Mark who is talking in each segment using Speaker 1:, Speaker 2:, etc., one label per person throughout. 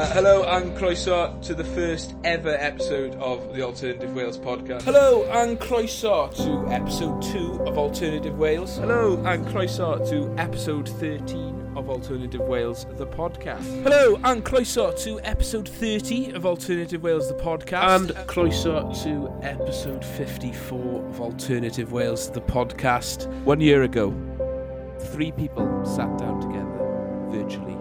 Speaker 1: Uh, hello and croeso to the first ever episode of the Alternative Wales podcast. Hello and croeso to episode 2 of Alternative Wales. Hello and croeso to episode 13 of Alternative Wales, the podcast. Hello and croeso to episode 30 of Alternative Wales, the podcast. And croeso to episode 54 of Alternative Wales, the podcast. One year ago, three people sat down together virtually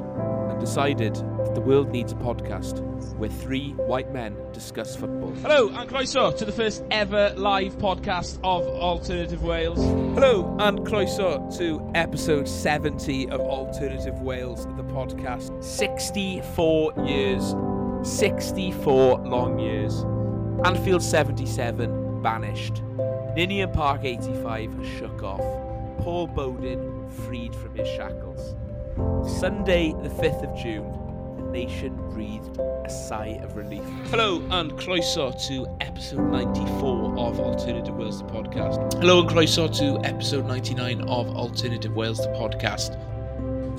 Speaker 1: and decided the world needs a podcast where three white men discuss football. Hello, and croeso to the first ever live podcast of Alternative Wales. Hello, and croeso to episode 70 of Alternative Wales, the podcast. 64 years. 64 long years. Anfield 77, banished. Ninian Park 85, shook off. Paul Bodin, freed from his shackles. Sunday, the 5th of June, nation breathed a sigh of relief. Hello, and croeso to episode 94 of Alternative Wales, the podcast. Hello, and croeso to episode 99 of Alternative Wales, the podcast.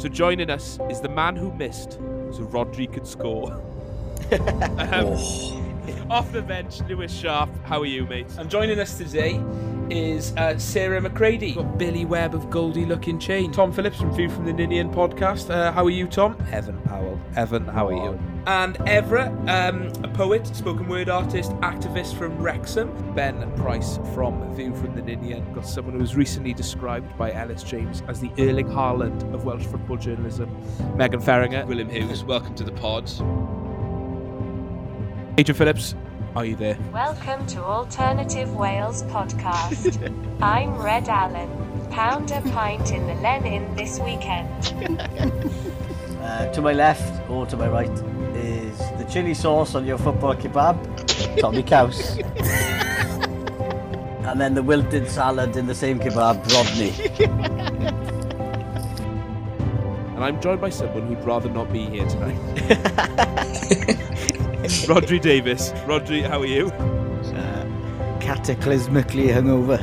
Speaker 1: So, joining us is the man who missed so Rhodri could score. Um, Off the bench, Lewis Sharp. How are you, mate? And joining us today is uh, Sarah McCready. Got Billy Webb of Goldie Looking Chain. Tom Phillips from View from the Ninian podcast. Uh, how are you, Tom?
Speaker 2: Evan Powell. Evan, how are you?
Speaker 1: And Evra, um, a poet, spoken word artist, activist from Wrexham. Ben Price from View from the Ninian. Got someone who was recently described by Ellis James as the Erling Haaland of Welsh football journalism. Megan Ferringer. William Hughes, welcome to the pod. Adrian Phillips, are you there?
Speaker 3: Welcome to Alternative Wales podcast. I'm Red Allen. Pound a pint in the Lenin this weekend.
Speaker 2: Uh, to my left or to my right is the chili sauce on your football kebab, Tomi Caws. and then the wilted salad in the same kebab, Rodney.
Speaker 1: And I'm joined by someone who'd rather not be here tonight. Rhodri Davis. Rhodri, how are you?
Speaker 4: cataclysmically hungover.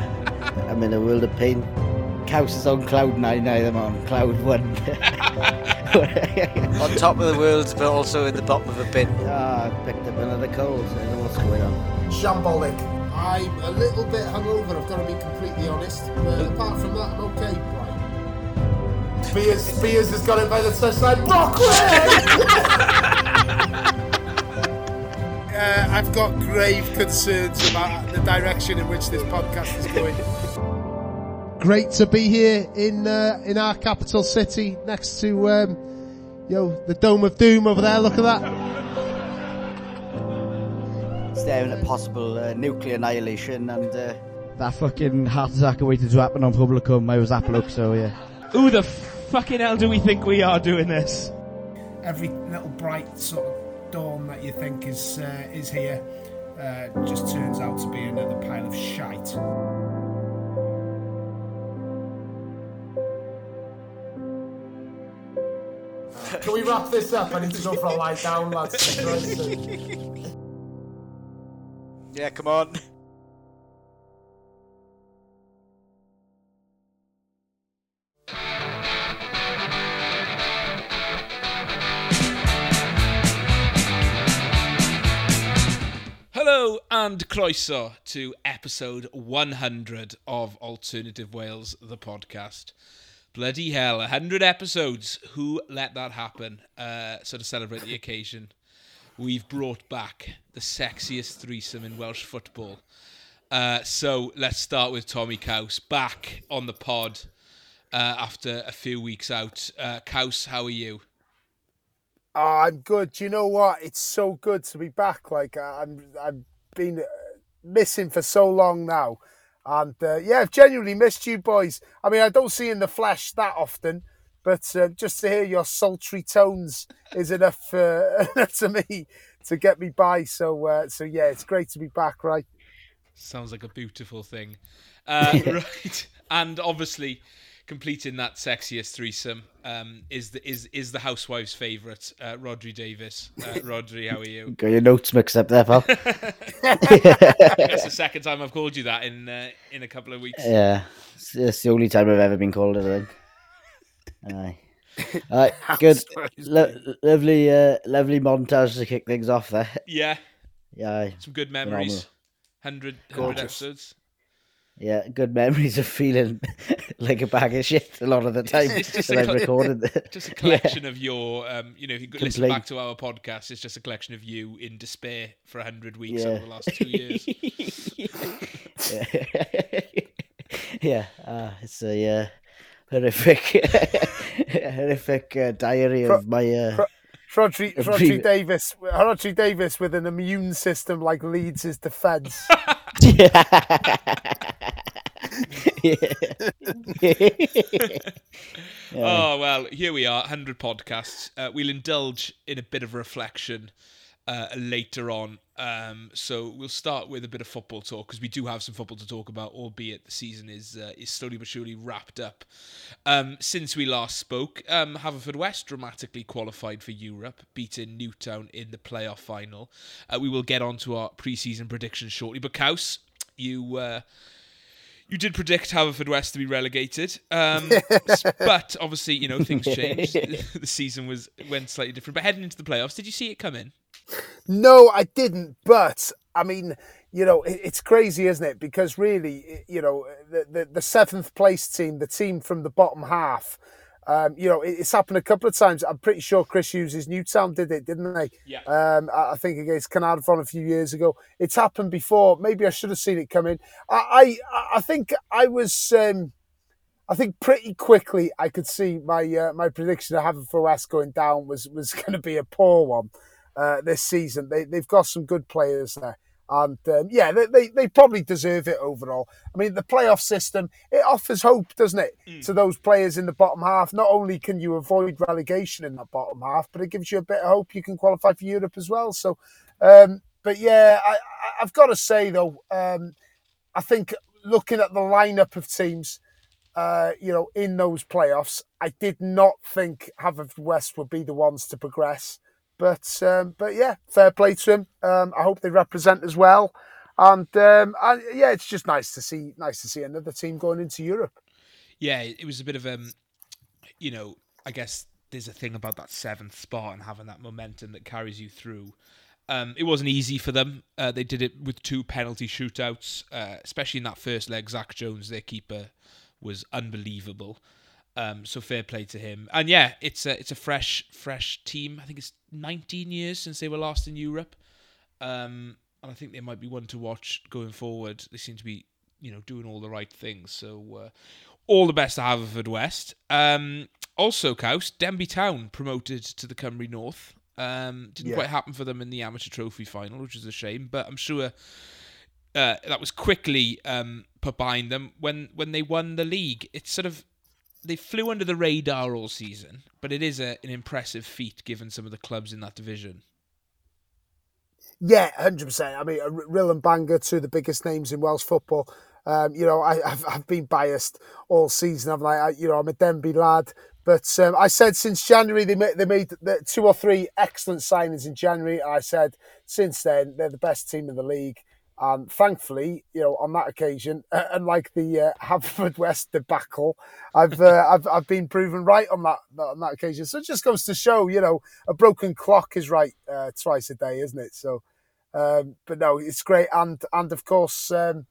Speaker 4: I'm in a world of pain. Caws is on cloud nine, I'm on cloud one.
Speaker 5: on top of the world, but also in the bottom of a bin.
Speaker 4: ah, I picked up another cold, so I don't know what's going on.
Speaker 6: shambolic. I'm a little bit hungover, I've got to be completely honest. But apart from that, I'm okay. Right. Spears, Spears has got it by the touchline. Brooklyn! Uh, I've got grave concerns about the direction in which this podcast is going. Great to be here in uh, in our capital city, next to um, yo the Dome of Doom over there. Look at that.
Speaker 2: Staring at possible uh, nuclear annihilation and uh,
Speaker 4: that fucking heart attack awaited to happen on Publicum. I was that bloke, so yeah.
Speaker 1: Who the fucking hell do we think we are doing this?
Speaker 6: every little bright sort of dawn that you think is uh, is here uh, just turns out to be another pile of shite. Can we wrap this up? I need to go for a lie down, lads. For Christ's sake.
Speaker 5: Yeah, come on.
Speaker 1: And croeso to episode 100 of Alternative Wales, the podcast. Bloody hell, 100 episodes. Who let that happen? Uh, so to celebrate the occasion, we've brought back the sexiest threesome in Welsh football. Uh, so let's start with Tomi Caws back on the pod uh, after a few weeks out. Uh, how are you?
Speaker 6: Oh, I'm good. Do you know what? It's so good to be back. Like I'm, I've been uh, missing for so long now, and uh, yeah, I've genuinely missed you boys. I mean, I don't see in the flesh that often, but uh, just to hear your sultry tones is enough uh, to me to get me by. So, uh, so yeah, it's great to be back. Right.
Speaker 1: Sounds like a beautiful thing. Uh, right. And obviously, completing that sexiest threesome um, is the is is the housewife's favourite, uh, Rhodri Davis. Uh, Rhodri, how are you?
Speaker 4: Got your notes mixed up there, pal.
Speaker 1: That's the second time I've called you that in uh, in a couple of weeks.
Speaker 4: yeah, it's, it's the only time I've ever been called it, I think. Aye. All right, good. Lo- lovely, uh, lovely montage to kick things off there.
Speaker 1: Yeah,
Speaker 4: Yeah, aye.
Speaker 1: some good memories.
Speaker 4: Phenomenal.
Speaker 1: 100, 100 episodes.
Speaker 4: Yeah, good memories of feeling like a bag of shit a lot of the time
Speaker 1: It's just
Speaker 4: that
Speaker 1: a
Speaker 4: I've recorded.
Speaker 1: Just a
Speaker 4: Yeah.
Speaker 1: collection of your, um, you know, if you go- listen back to our podcast, it's just a collection of you in despair for 100 weeks
Speaker 4: Yeah.
Speaker 1: over the last two years.
Speaker 4: yeah, yeah uh, it's a uh, horrific, horrific uh, diary
Speaker 6: Pro-
Speaker 4: of my. Uh,
Speaker 6: pro- Rhodri,
Speaker 4: A
Speaker 6: Rhodri
Speaker 4: pre-
Speaker 6: Davis, Rhodri Davis with an immune system like leads his defence.
Speaker 1: Oh, well, here we are, 100 podcasts. Uh, we'll indulge in a bit of reflection uh, later on. Um, so we'll start with a bit of football talk because we do have some football to talk about, albeit the season is uh, is slowly but surely wrapped up. Um, since we last spoke, um, Haverfordwest dramatically qualified for Europe, beating Newtown in the playoff final. Uh, we will get on to our pre-season predictions shortly. But Caws, you uh, you did predict Haverfordwest to be relegated, um, but obviously you know things changed. the season was went slightly different. But heading into the playoffs, did you see it come in?
Speaker 6: No, I didn't. But I mean, you know, it, it's crazy, isn't it? Because really, you know, the, the the seventh place team, the team from the bottom half, um, you know, it, it's happened a couple of times. I'm pretty sure Chris Hughes' Newtown did it, didn't they?
Speaker 1: Yeah.
Speaker 6: Um, I I think against Caernarfon a few years ago. It's happened before. Maybe I should have seen it come in. I I, I think I was. Um, I think pretty quickly I could see my uh, my prediction of Haverfordwest going down was was going to be a poor one uh, this season. They they've got some good players there, and um, yeah, they, they they probably deserve it overall. I mean, the playoff system it offers hope, doesn't it, to those players in the bottom half? Not only can you avoid relegation in that bottom half, but it gives you a bit of hope you can qualify for Europe as well. So, um, but yeah, I, I've got to say though, um, I think looking at the lineup of teams uh, you know, in those playoffs. I did not think Haverfordwest would be the ones to progress, but um, but yeah, fair play to him. Um, I hope they represent as well, and um, I, yeah, it's just nice to see nice to see another team going into Europe.
Speaker 1: Yeah, it was a bit of um, you know, I guess there's a thing about that seventh spot and having that momentum that carries you through. Um, it wasn't easy for them. Uh, they did it with two penalty shootouts, uh, especially in that first leg. Zach Jones, their keeper, was unbelievable. Um, so fair play to him. And yeah, it's a it's a fresh fresh team. I think it's 19 years since they were last in Europe. Um, and I think they might be one to watch going forward. They seem to be, you know, doing all the right things. So uh, all the best to Haverfordwest. Um, also, Caws, Denbigh Town promoted to the Cymru North. Um, didn't
Speaker 6: Yeah.
Speaker 1: quite happen for them in the amateur trophy final, which is a shame. But I'm sure uh, that was quickly um, put behind them when when they won the league. It's sort of they flew under the radar all season, but it is a, an impressive feat given some of the clubs in that division.
Speaker 6: Yeah, hundred percent. I mean, Rhyl and Bangor, two of the biggest names in Welsh football. Um, you know, I, I've, I've been biased all season. I'm like, I, you know, I'm a Denbigh lad, but um, I said since January they made they made two or three excellent signings in January. I said since then they're the best team in the league. And thankfully, you know, on that occasion, uh, unlike the uh, Haverfordwest debacle, I've, uh, I've I've been proven right on that on that occasion. So it just goes to show, you know, a broken clock is right uh, twice a day, isn't it? So, um, but no, it's great, and and of course, um,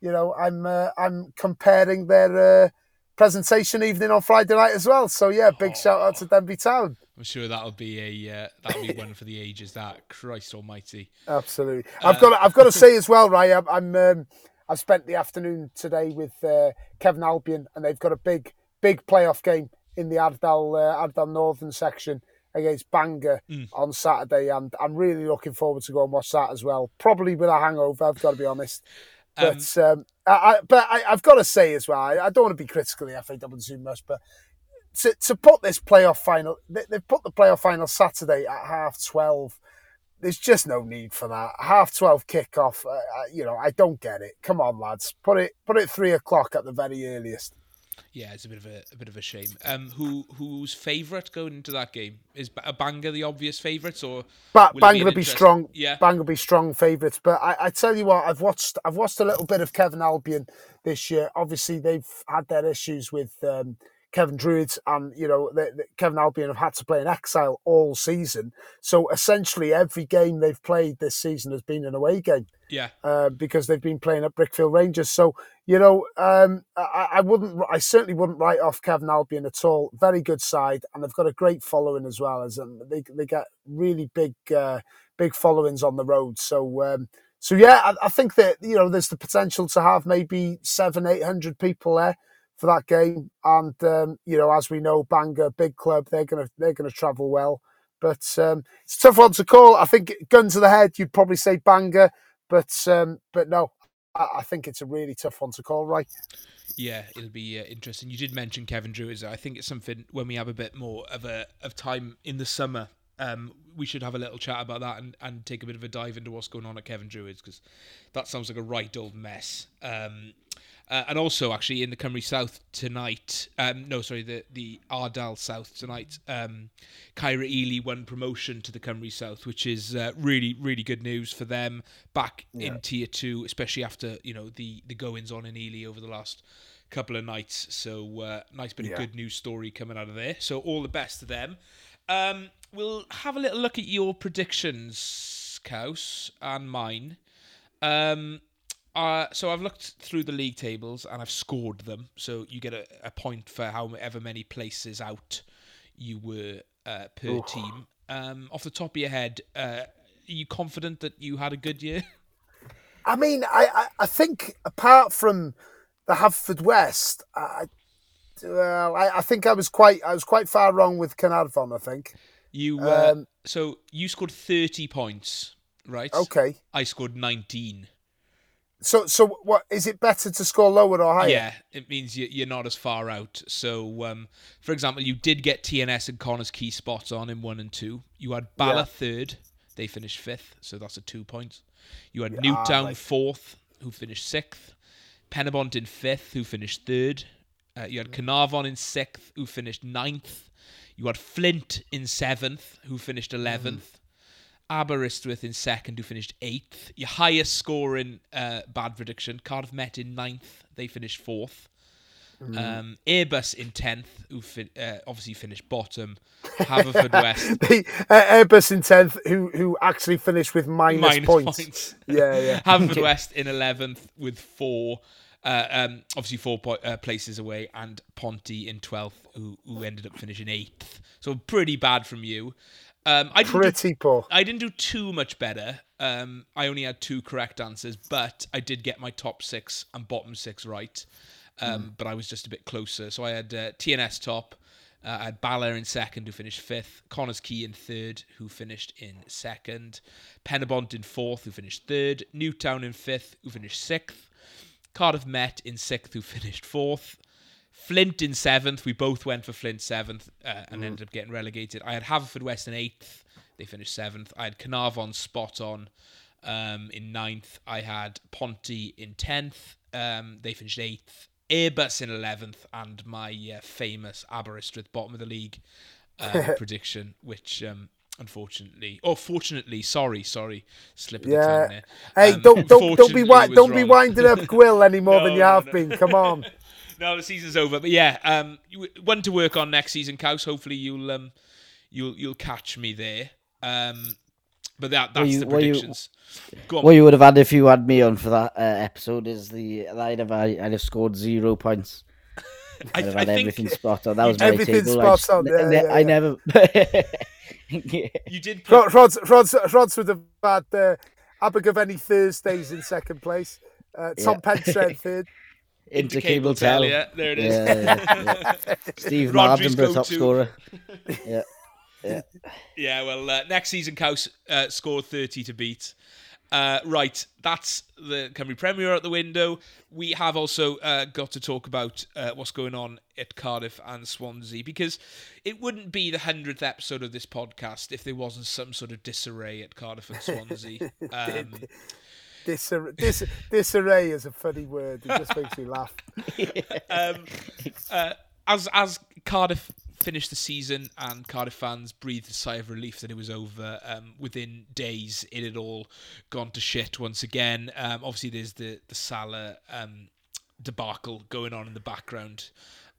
Speaker 6: you know, I'm uh, I'm comparing their uh, presentation evening on Friday night as well. So yeah, big shout out to Denbigh Town.
Speaker 1: I'm sure that'll be a uh, that'll be one for the ages. That Christ Almighty.
Speaker 6: Absolutely. I've got. To, I've got to say as well, right? I'm. I'm um, I've spent the afternoon today with uh, Cefn Albion, and they've got a big, big playoff game in the Ardal uh, Ardal Northern section against Bangor on Saturday, and I'm really looking forward to go and watch that as well. Probably with a hangover, I've got to be honest. But um, I, but I, I've got to say as well, I, I don't want to be critical of the FAW too much, but to, to put this playoff final, they, they've put the playoff final Saturday at half twelve there's just no need for that. Half twelve kickoff. Uh, uh, you know, I don't get it. Come on, lads, put it put it three o'clock at the very earliest.
Speaker 1: Yeah, it's a bit of a, a bit of a shame. Um, who whose favourite going into that game is Ba- a Bangor the obvious favourites or
Speaker 6: But
Speaker 1: will it
Speaker 6: will be
Speaker 1: interest-
Speaker 6: strong.
Speaker 1: Yeah,
Speaker 6: Bang will be strong favourites. But I, I tell you what, I've watched I've watched a little bit of Cefn Albion this year. Obviously, they've had their issues with um, Cefn Druids and you know the, the Cefn Albion have had to play in exile all season. So essentially, every game they've played this season has been an away game
Speaker 1: Yeah.
Speaker 6: uh, because they've been playing at Brickfield Rangers. So you know, um, I, I wouldn't, I certainly wouldn't write off Cefn Albion at all. Very good side, and they've got a great following as well. As um, they they get really big uh, big followings on the road. So. Um, so yeah, I, I think that you know there's the potential to have maybe seven, eight hundred people there for that game, and um, you know as we know, Bangor, big club, they're gonna they're gonna travel well. But um, it's tough one to call. I think gun to the head, you'd probably say Bangor, but um, but no, I, I think it's a really tough one to call. Right?
Speaker 1: Yeah, it'll be uh, interesting. You did mention Cefn Druids. I think it's something when we have a bit more of a of time in the summer. Um, we should have a little chat about that and, and take a bit of a dive into what's going on at Cefn Druids because that sounds like a right old mess. Um, uh, and also, actually, in the Cymru South tonight, um, no, sorry, the the Ardal South tonight, um, Caerau Ely won promotion to the Cymru South, which is uh, really, really good news for them back in Tier Two, especially after you know the the goings on in Ely over the last couple of nights. So uh, nice bit
Speaker 6: Yeah.
Speaker 1: of good news story coming out of there. So all the best to them. Um, we'll have a little look at your predictions, Caws, and mine. Um, uh, so I've looked through the league tables and I've scored them. So you get a, a point for however many places out you were uh, per team. Um, off the top of your head, uh, are you confident that you had a good year?
Speaker 6: I mean, I, I, I think apart from the Haverfordwest, I, well, I, I think I was quite I was quite far wrong with Caernarfon. I think.
Speaker 1: You uh,
Speaker 6: Um,
Speaker 1: so you scored thirty points, right?
Speaker 6: Okay.
Speaker 1: I scored nineteen.
Speaker 6: So so what is it better to score lower or higher?
Speaker 1: Yeah, it means you, you're not as far out. So, um, for example, you did get TNS and Connah's Quay spots on in one and two. You had Bala
Speaker 6: Yeah.
Speaker 1: third; they finished fifth, so that's a two points. You had
Speaker 6: Yeah,
Speaker 1: Newtown
Speaker 6: like-
Speaker 1: fourth, who finished sixth. Penybont in fifth, who finished third. Uh, you had Caernarfon in sixth, who finished ninth. You had Flint in seventh, who finished eleventh. Aberystwyth in second, who finished eighth. Your highest score in uh, bad prediction, Cardiff Met in ninth, they finished fourth. Um, Airbus in tenth, who fin- uh, obviously finished bottom. Haverford West
Speaker 6: The uh, Airbus in tenth, who who actually finished with minus
Speaker 1: minus
Speaker 6: points.
Speaker 1: points.
Speaker 6: Yeah, yeah.
Speaker 1: Haverfordwest in eleventh with four. Uh, um, obviously four po- uh, places away, and Ponty in twelfth, who who ended up finishing eighth. So pretty bad from you. Um, I didn't do
Speaker 6: Pretty poor.
Speaker 1: I didn't do too much better. Um, I only had two correct answers, but I did get my top six and bottom six right. Um, But I was just a bit closer. So I had uh, TNS top. Uh, I had Bala in second, who finished fifth. Connah's Quay in third, who finished in second. Penybont in fourth, who finished third. Newtown in fifth, who finished sixth. Cardiff Met in sixth, who finished fourth. Flint in seventh. We both went for Flint seventh uh, and ended up getting relegated. I had Haverfordwest in eighth. They finished seventh. I had Caernarfon spot on um, in ninth. I had Ponty in tenth. Um, they finished eighth. Airbus in eleventh, and my uh, famous Aberystwyth bottom of the league uh, prediction, which um, unfortunately, or fortunately, sorry, sorry, slip of the tongue
Speaker 6: Yeah.
Speaker 1: there.
Speaker 6: Hey,
Speaker 1: Um,
Speaker 6: don't don't don't be wi- don't be winding up Gwill any more than you have
Speaker 1: no.
Speaker 6: been. Come on.
Speaker 1: no, the season's over. But yeah, um, one to work on next season, Caws. Hopefully, you'll um, you'll you'll catch me there. Um, but that that's
Speaker 4: you-
Speaker 1: the
Speaker 4: were you-
Speaker 1: predictions. Go on.
Speaker 4: What you would have had if you had me on for that uh, episode is the I'd have I'd have scored zero points.
Speaker 1: I,
Speaker 4: I'd have
Speaker 1: I
Speaker 4: had
Speaker 1: think
Speaker 4: everything spot on. That was my
Speaker 6: Everything
Speaker 4: table.
Speaker 6: spot
Speaker 4: I,
Speaker 6: on, yeah,
Speaker 4: ne-
Speaker 6: yeah,
Speaker 4: I
Speaker 6: yeah.
Speaker 4: never.
Speaker 1: you did. Put,
Speaker 6: Rod, Rods, Rods, Rods would have had uh, Abergavenny Thursdays in second place. Uh, Tom
Speaker 4: Yeah.
Speaker 6: Penshred third.
Speaker 4: Inter Cabletel.
Speaker 1: yeah, there it is.
Speaker 4: Yeah, yeah, yeah. Steve Mardenborough, top scorer. Yeah.
Speaker 1: Yeah, yeah, well, uh, next season, Caws uh, scored 30 to beat. Uh, right, that's the Cymru Premier out the window. We have also uh, got to talk about uh, what's going on at Cardiff and Swansea because it wouldn't be the 100th episode of this podcast if there wasn't some sort of disarray at Cardiff and Swansea. Um,
Speaker 6: Disarray, dis, disarray is a funny word. It just makes me laugh.
Speaker 1: um, uh, as as Cardiff finished the season and Cardiff fans breathed a sigh of relief that it was over, um, within days it had all gone to shit once again. Um, obviously, there's the the Sala um, debacle going on in the background.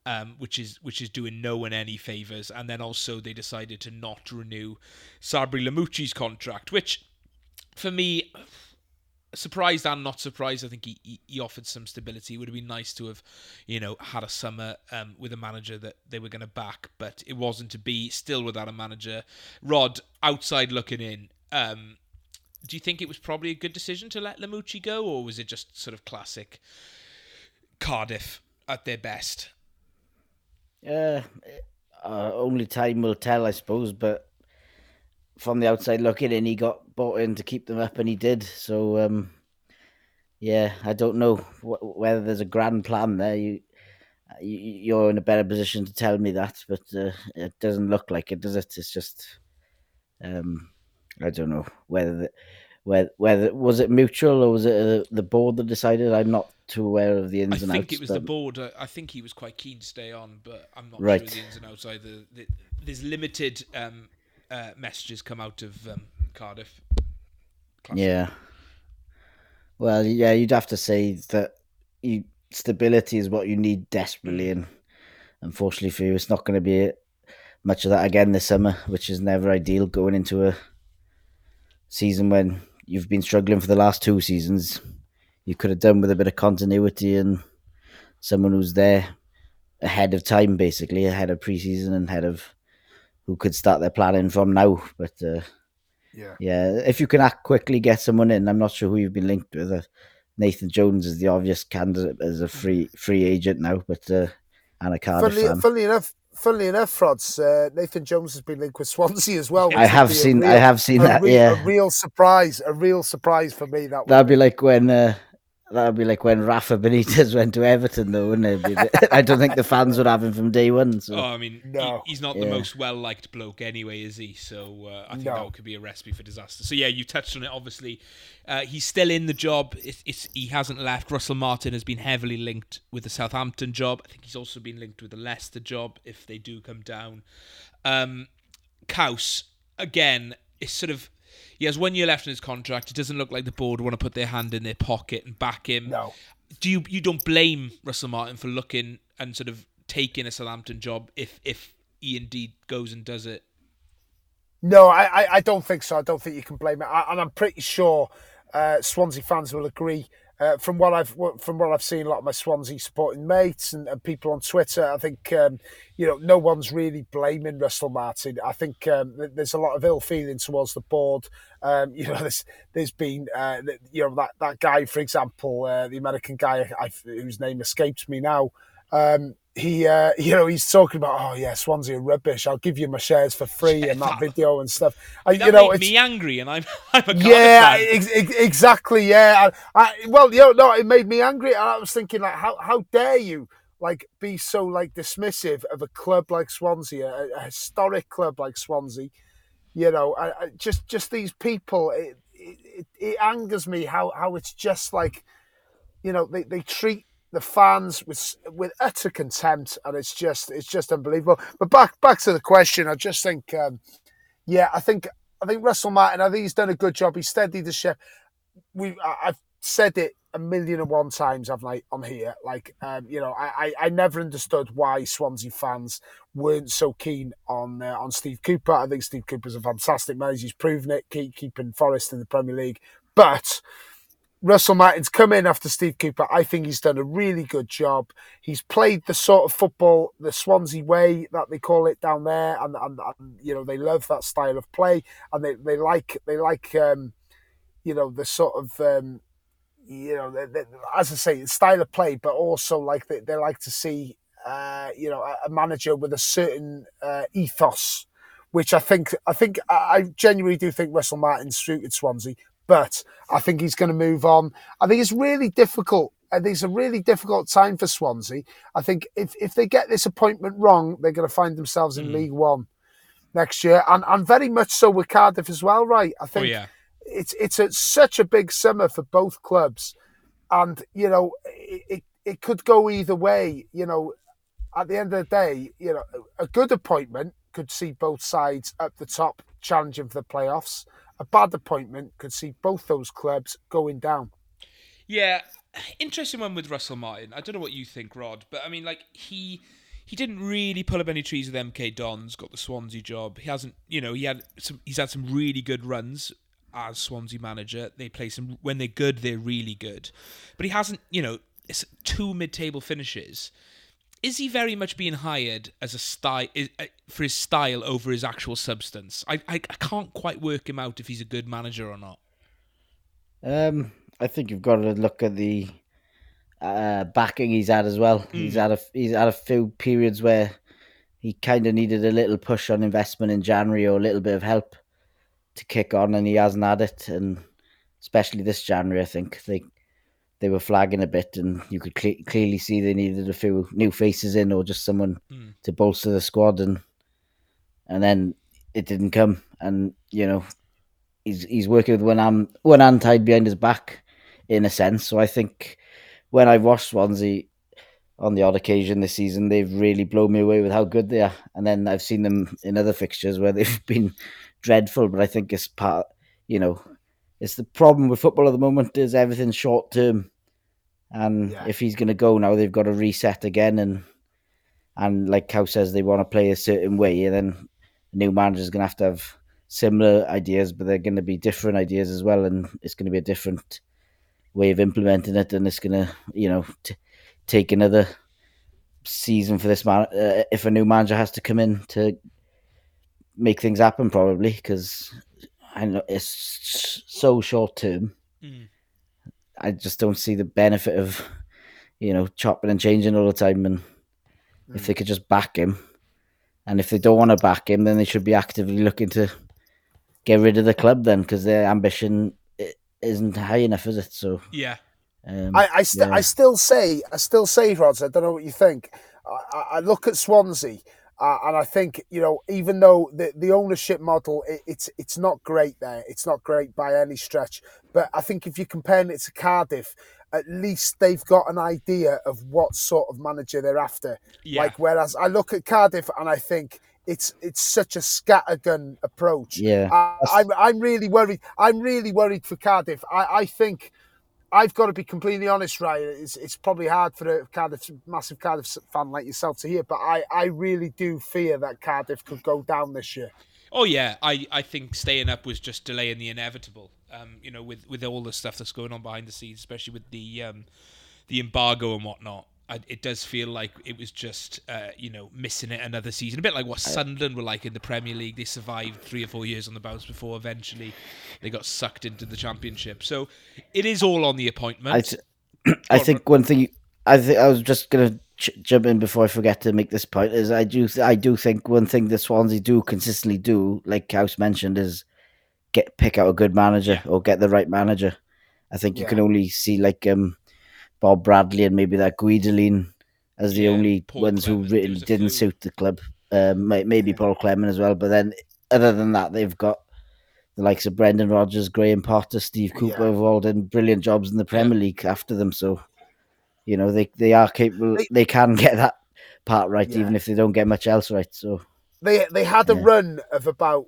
Speaker 1: um, which is which is doing no one any favors. And then also they decided to not renew Sabri Lamouchi's contract, which for me surprised and not surprised. I think he, he, offered some stability. It would have been nice to have, you know, had a summer um, with a manager that they were going to back, but it wasn't to be. Still without a manager. Rod, outside looking in, um, do you think it was probably a good decision to let Lamouchi go, or was it just sort of classic Cardiff at their best?
Speaker 4: Uh, uh, only time will tell, I suppose. But from the outside looking in, he got bought in to keep them up, and he did. So, um, yeah, I don't know wh- whether there's a grand plan there. You, you, you're in a better position to tell me that, but uh, it doesn't look like it, does it? It's just, um, I don't know whether the, whether whether was it mutual or was it uh, the board that decided. I'm not too aware of the ins
Speaker 1: I
Speaker 4: and outs.
Speaker 1: I think it was
Speaker 4: but-
Speaker 1: the board. I I think he was quite keen to stay on, but I'm not
Speaker 4: Right.
Speaker 1: sure the ins and outs either. There's limited um, uh, messages come out of um, Cardiff. Classic.
Speaker 4: Yeah. Well, yeah, you'd have to say that you, stability is what you need desperately, and unfortunately for you, it's not going to be much of that again this summer, which is never ideal going into a season when you've been struggling for the last two seasons. You could have done with a bit of continuity and someone who's there ahead of time, basically ahead of preseason and ahead of who could start their planning from now. But uh,
Speaker 6: Yeah.
Speaker 4: yeah, if you can act quickly, get someone in. I'm not sure who you've been linked with. Uh, Nathan Jones is the obvious candidate as a free free agent now, but uh, and a Cardiff
Speaker 6: Funnily,
Speaker 4: fan.
Speaker 6: funnily enough, funnily enough, Frods, uh, Nathan Jones has been linked with Swansea as well.
Speaker 4: I have
Speaker 6: be
Speaker 4: seen, I have seen that.
Speaker 6: re-
Speaker 4: yeah,
Speaker 6: a real surprise, a real surprise for me. That
Speaker 4: that'd
Speaker 6: would
Speaker 4: be like when uh, that'd be like when Rafa Benitez went to Everton, though, wouldn't it? I don't think the fans would have him from day one. So
Speaker 1: Oh, I mean, he-
Speaker 6: No.
Speaker 1: he's not the most well liked bloke anyway, is he? So uh, I think
Speaker 6: No.
Speaker 1: that could be a recipe for disaster. So yeah, you touched on it. Obviously, uh, he's still in the job. It's, it's he hasn't left. Russell Martin has been heavily linked with the Southampton job. I think he's also been linked with the Leicester job if they do come down. Um, Caws again. It's sort of he has one year left in his contract. It doesn't look like the board want to put their hand in their pocket and back him
Speaker 6: no.
Speaker 1: do you you don't blame Russell Martin for looking and sort of taking a Southampton job if if he indeed goes and does it?
Speaker 6: No, I, I, I don't think so. I don't think you can blame it, I, and I'm pretty sure uh, Swansea fans will agree. Uh, from what I've from what I've seen, a lot of my Swansea supporting mates and, and people on Twitter, I think um, you know no one's really blaming Russell Martin. I think um, there's a lot of ill feeling towards the board. Um, you know, there's there's been uh, you know that that guy, for example, uh, the American guy I, whose name escapes me now. Um, he, uh, you know, he's talking about, oh yeah, Swansea are rubbish. I'll give you my shares for free
Speaker 1: Yeah,
Speaker 6: and that
Speaker 1: that-
Speaker 6: video and stuff. I,
Speaker 1: That
Speaker 6: you know,
Speaker 1: made me angry, and I'm I'm a
Speaker 6: yeah, ex- ex- exactly. Yeah, I, I, well, you know, no, it made me angry. And I was thinking, like, how how dare you, like, be so like dismissive of a club like Swansea, a, a historic club like Swansea. You know, I, I, just just these people. It, it, it, it angers me how how it's just like, you know, they, they treat the fans with with utter contempt, and it's just it's just unbelievable. But back back to the question, I just think, um, yeah, I think I think Russell Martin, I think he's done a good job. He's steadied the ship. We, I've said it a million and one times, haven't I, on here? Like, um, you know, I, I, I never understood why Swansea fans weren't so keen on uh, on Steve Cooper. I think Steve Cooper's a fantastic manager. He's proven it, keep keeping Forest in the Premier League. But Russell Martin's come in after Steve Cooper. I think he's done a really good job. He's played the sort of football, the Swansea way that they call it down there, and, and, and you know they love that style of play, and they, they like they like um, you know the sort of um, you know they, they, as I say style of play, but also like they, they like to see uh, you know a, a manager with a certain uh, ethos, which I think I think I genuinely do think Russell Martin suited Swansea but I think he's going to move on. I think it's really difficult. I think it's a really difficult time for Swansea. I think if, if they get this appointment wrong, they're going to find themselves in
Speaker 1: Mm.
Speaker 6: League One next year, and and very much so with Cardiff as well. Right? I
Speaker 1: Oh
Speaker 6: think
Speaker 1: yeah,
Speaker 6: it's it's a, such a big summer for both clubs, and you know it, it it could go either way. You know, at the end of the day, you know, a good appointment could see both sides at the top challenging for the playoffs. A bad appointment could see both those clubs going down.
Speaker 1: yeah. Interesting one with Russell Martin. I don't know what you think, Rod, but I mean, like he he didn't really pull up any trees with MK Dons. Got the Swansea job. He hasn't, you know, he had some. He's had some really good runs as Swansea manager. They play some when they're good, they're really good. But he hasn't, you know, it's two mid-table finishes. Is he very much being hired as a style for his style over his actual substance? I, I I can't quite work him out if he's a good manager or not.
Speaker 4: Um, I think you've got to look at the uh, backing he's had as well. He's had a he's had a few periods where he kind of needed a little push on investment in January or a little bit of help to kick on, and he hasn't had it. And especially this January, I think they they were flagging a bit, and you could cle clearly see they needed a few new faces in or just someone
Speaker 1: Mm.
Speaker 4: to bolster the squad, and and then it didn't come, and you know he's he's working with one arm one hand tied behind his back in a sense. So I think when I've watched Swansea on the odd occasion this season, they've really blown me away with how good they are. And then I've seen them in other fixtures where they've been dreadful. But I think it's part, you know, it's the problem with football at the moment is everything's short term. And
Speaker 6: Yeah.
Speaker 4: if he's going to go now, they've got to reset again. And and like Cow says, they want to play a certain way, and then the new manager's going to have to have similar ideas, but they're going to be different ideas as well, and it's going to be a different way of implementing it, and it's going to, you know, t- take another season for this man. Uh, if a new manager has to come in to make things happen, probably because I know it's so short term.
Speaker 1: Mm.
Speaker 4: I just don't see the benefit of, you know, chopping and changing all the time. And if they could just back him, and if they don't want to back him, then they should be actively looking to get rid of the club then, because their ambition isn't high enough, is it? So,
Speaker 1: Yeah.
Speaker 4: um,
Speaker 6: I I, st-
Speaker 4: yeah.
Speaker 6: I still say I still say Rods. I don't know what you think. I, I- I look at Swansea uh, and I think you know even though the the ownership model it, it's it's not great there. It's not great by any stretch. But I think if you're comparing it to Cardiff, at least they've got an idea of what sort of manager they're after.
Speaker 1: Yeah.
Speaker 6: Like whereas I look at Cardiff and I think. It's it's such a scattergun approach.
Speaker 4: Yeah.
Speaker 6: I, I'm I'm really worried. I'm really worried for Cardiff. I, I think I've got to be completely honest, Ryan. It's, it's probably hard for a Cardiff massive Cardiff fan like yourself to hear, but I, I really do fear that Cardiff could go down this year.
Speaker 1: Oh yeah, I, I think staying up was just delaying the inevitable. Um, you know, with with all the stuff that's going on behind the scenes, especially with the um, the embargo and whatnot. I, it does feel like it was just uh, you know missing it another season, a bit like what Sunderland were like in the Premier League. They survived three or four years on the bounce before eventually they got sucked into the Championship. So it is all on the appointment.
Speaker 4: I, th- I think one thing I think I was just gonna ch- jump in before I forget to make this point is I do I do think one thing that Swansea do consistently do, like House mentioned, is get pick out a good manager or get the right manager. I think you
Speaker 6: Yeah.
Speaker 4: can only see like um, Bob Bradley and maybe that Guidolin as the
Speaker 1: Yeah,
Speaker 4: only
Speaker 1: Paul
Speaker 4: ones
Speaker 1: Clement,
Speaker 4: who really didn't suit the club. Um, may- maybe Paul Clement as well, but then other than that, they've got the likes of Brendan Rodgers, Graham Potter, Steve Cooper
Speaker 6: Yeah.
Speaker 4: have all done brilliant jobs in the Premier League after them. So, you know, they, they are capable,
Speaker 6: They-
Speaker 4: they can get that part right,
Speaker 6: Yeah.
Speaker 4: even if they don't get much else right. So,
Speaker 6: They they had a
Speaker 4: Yeah.
Speaker 6: run of about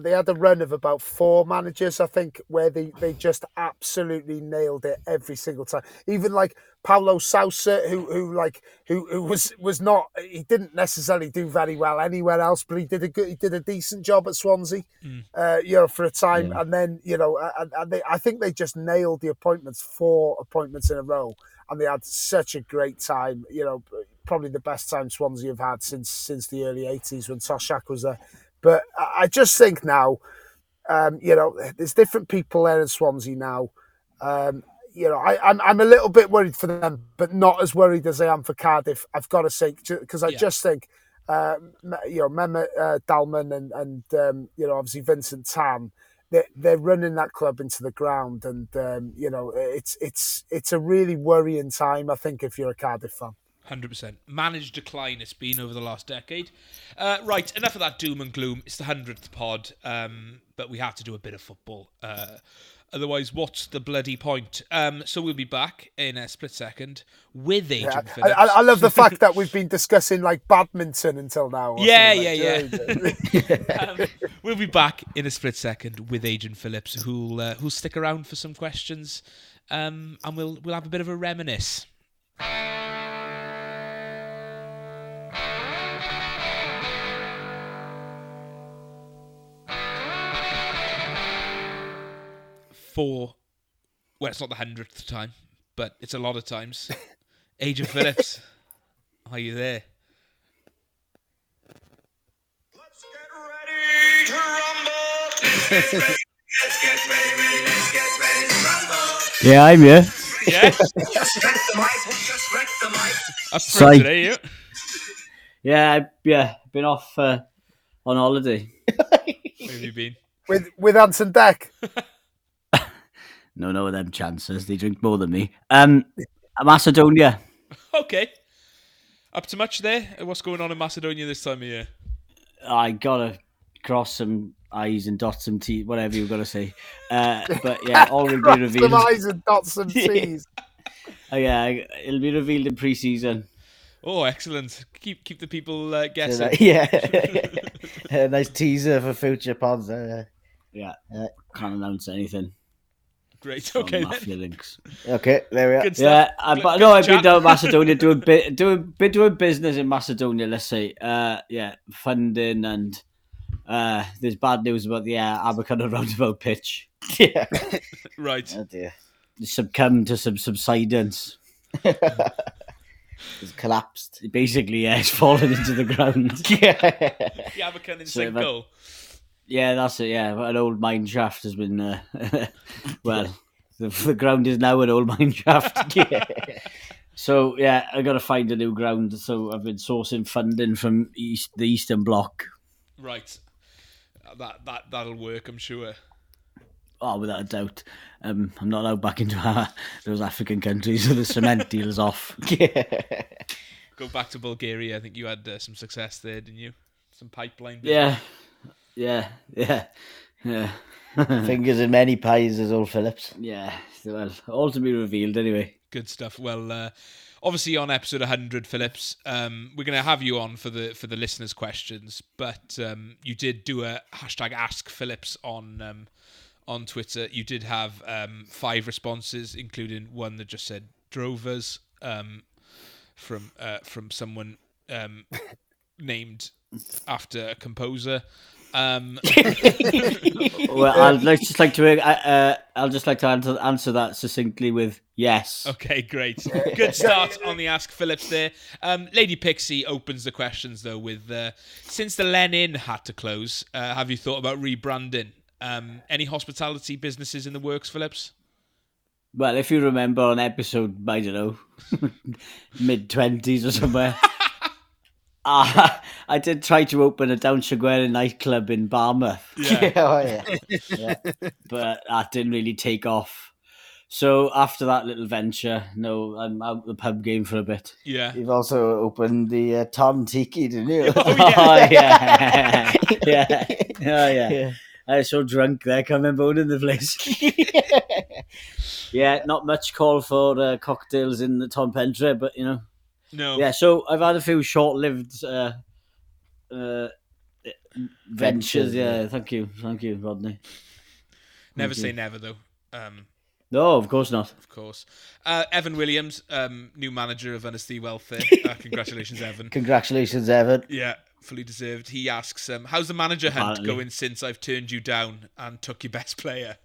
Speaker 6: they had a run of about four managers I think where they, they just absolutely nailed it every single time. Even like Paulo Sousa who who like who, who was was not he didn't necessarily do very well anywhere else, but he did a good he did a decent job at Swansea, uh, you know, for a time.
Speaker 4: Yeah.
Speaker 6: And then you know, and, and they, I think they just nailed the appointments, four appointments in a row, and they had such a great time. You know, probably the best time Swansea have had since since the early '80s when Toshack was there. But I just think now, um, you know, there's different people there in Swansea now. Um, you know, I, I'm I'm a little bit worried for them, but not as worried as I am for Cardiff. I've got to say, because I
Speaker 1: Yeah.
Speaker 6: just think, uh, you know, Mehmet uh, Dalman and and um, you know, obviously Vincent Tan, they're, they're running that club into the ground, and um, you know, it's it's it's a really worrying time. I think if you're a Cardiff fan.
Speaker 1: Hundred percent. Managed decline it's been over the last decade. Uh, right, enough of that doom and gloom. It's the hundredth pod, um, but we have to do a bit of football. Uh, otherwise, what's the bloody point? Um, so we'll be back in a split second with Agent
Speaker 6: I,
Speaker 1: Phillips.
Speaker 6: I, I love the fact that we've been discussing like badminton until now.
Speaker 1: Yeah, yeah,
Speaker 6: like- do you know what I mean?
Speaker 1: um, we'll be back in a split second with Agent Phillips, who'll uh, who'll stick around for some questions, um, and we'll we'll have a bit of a reminisce. For, well, it's not the hundredth time, but it's a lot of times. Agent Phillips, are you there?
Speaker 7: Let's get ready to rumble. Let's get ready, let's get ready, ready, let's get ready to rumble.
Speaker 2: Yeah, I'm here.
Speaker 1: Yeah,
Speaker 7: Just wreck the mic, just wreck the mic.
Speaker 1: up
Speaker 2: Psych.
Speaker 1: front today, you.
Speaker 2: Yeah, I, yeah, been off uh, on holiday.
Speaker 1: Where have you been?
Speaker 6: with with Anson Deck.
Speaker 2: No, no, of them chances. They drink more than me. Um, Macedonia.
Speaker 1: Okay. Up to much there? What's going on in Macedonia this time of year?
Speaker 2: I gotta cross some I's and dot some T's, whatever you've got to say. Uh, but yeah, all will be
Speaker 6: Cross
Speaker 2: revealed.
Speaker 6: some I's and dot some T's.
Speaker 2: Oh, yeah, it'll be revealed in pre-season.
Speaker 1: Oh, excellent. Keep keep the people uh, guessing.
Speaker 4: that- yeah. a nice teaser for future pods. Uh,
Speaker 2: Yeah,
Speaker 4: Yeah.
Speaker 2: can't announce anything.
Speaker 1: Great.
Speaker 2: on
Speaker 1: Okay. then.
Speaker 2: Mafia links.
Speaker 4: okay, there we are.
Speaker 1: Good
Speaker 2: Yeah,
Speaker 1: stuff.
Speaker 2: uh,
Speaker 1: Good-
Speaker 2: but
Speaker 1: good
Speaker 2: no, I've been
Speaker 1: chat.
Speaker 2: down to Macedonia doing bit doing been doing business in Macedonia. Let's say, uh, yeah, funding and uh, there's bad news about the uh, Abercon roundabout pitch.
Speaker 4: yeah.
Speaker 1: Right.
Speaker 4: Oh dear.
Speaker 2: Succumb to some subsidence.
Speaker 4: It's collapsed.
Speaker 2: Basically, yeah, it's fallen into the ground.
Speaker 4: yeah.
Speaker 1: The Abercon in
Speaker 2: So if I-
Speaker 1: single.
Speaker 2: Yeah, that's it. Yeah, an old mine shaft has been. Uh, well, the, the ground is now an old mine shaft. So yeah, I got to find a new ground. So I've been sourcing funding from east the Eastern Bloc.
Speaker 1: Right. Uh, That that that'll work, I'm sure.
Speaker 2: Oh, without a doubt. Um, I'm not allowed back into uh, those African countries, so the cement deal's off.
Speaker 1: Go back to Bulgaria. I think you had uh, some success there, didn't you? Some pipeline.
Speaker 2: Yeah, yeah, yeah, yeah.
Speaker 4: Fingers in many pies, as old Phillips.
Speaker 2: yeah, well, all to be revealed anyway.
Speaker 1: Good stuff. Well, uh, obviously on episode 100, Phillips, um, we're going to have you on for the for the listeners' questions. But um, you did do a hashtag Ask Phillips on um, on Twitter. You did have um, five responses, including one that just said drovers um, from uh, from someone um, named after a composer. Um,
Speaker 2: Well, I'd like, just like to. Uh, uh, I'll just like to answer, answer that succinctly with yes.
Speaker 1: Okay, great. Good start on the Ask Phillips there. Um, Lady Pixie opens the questions though with uh, since the Lenin had to close, uh, have you thought about rebranding? Um, any hospitality businesses in the works, Phillips?
Speaker 2: Well, if you remember on episode, I don't know, mid twenties or somewhere, uh, I did try to open a Down Chagüera nightclub in Barmouth,
Speaker 1: Yeah.
Speaker 4: oh, yeah.
Speaker 2: but that didn't really take off. So after that little venture, no, I'm out the pub game for a bit.
Speaker 1: Yeah.
Speaker 4: You've also opened the uh, Tom Tiki, didn't you?
Speaker 1: Oh,
Speaker 2: Oh
Speaker 1: yeah.
Speaker 2: yeah, yeah, oh yeah.
Speaker 4: yeah.
Speaker 2: I was so drunk there, I can't remember owning the place. yeah, not much call for uh, cocktails in the Ton Pentre, but you know.
Speaker 1: No.
Speaker 2: Yeah, so I've had a few short-lived uh, uh, ventures. Yeah, thank you, thank you, Rodney.
Speaker 1: Never
Speaker 2: Thank
Speaker 1: say
Speaker 2: you.
Speaker 1: never though. Um,
Speaker 2: No, of course not.
Speaker 1: of course. Uh, Evan Williams, um, new manager of Honesty Welfare. Uh, congratulations, Evan.
Speaker 4: Congratulations, Evan.
Speaker 1: Yeah, fully deserved. He asks, um, "How's the manager hunt
Speaker 2: Apparently.
Speaker 1: going since I've turned you down and took your best player?"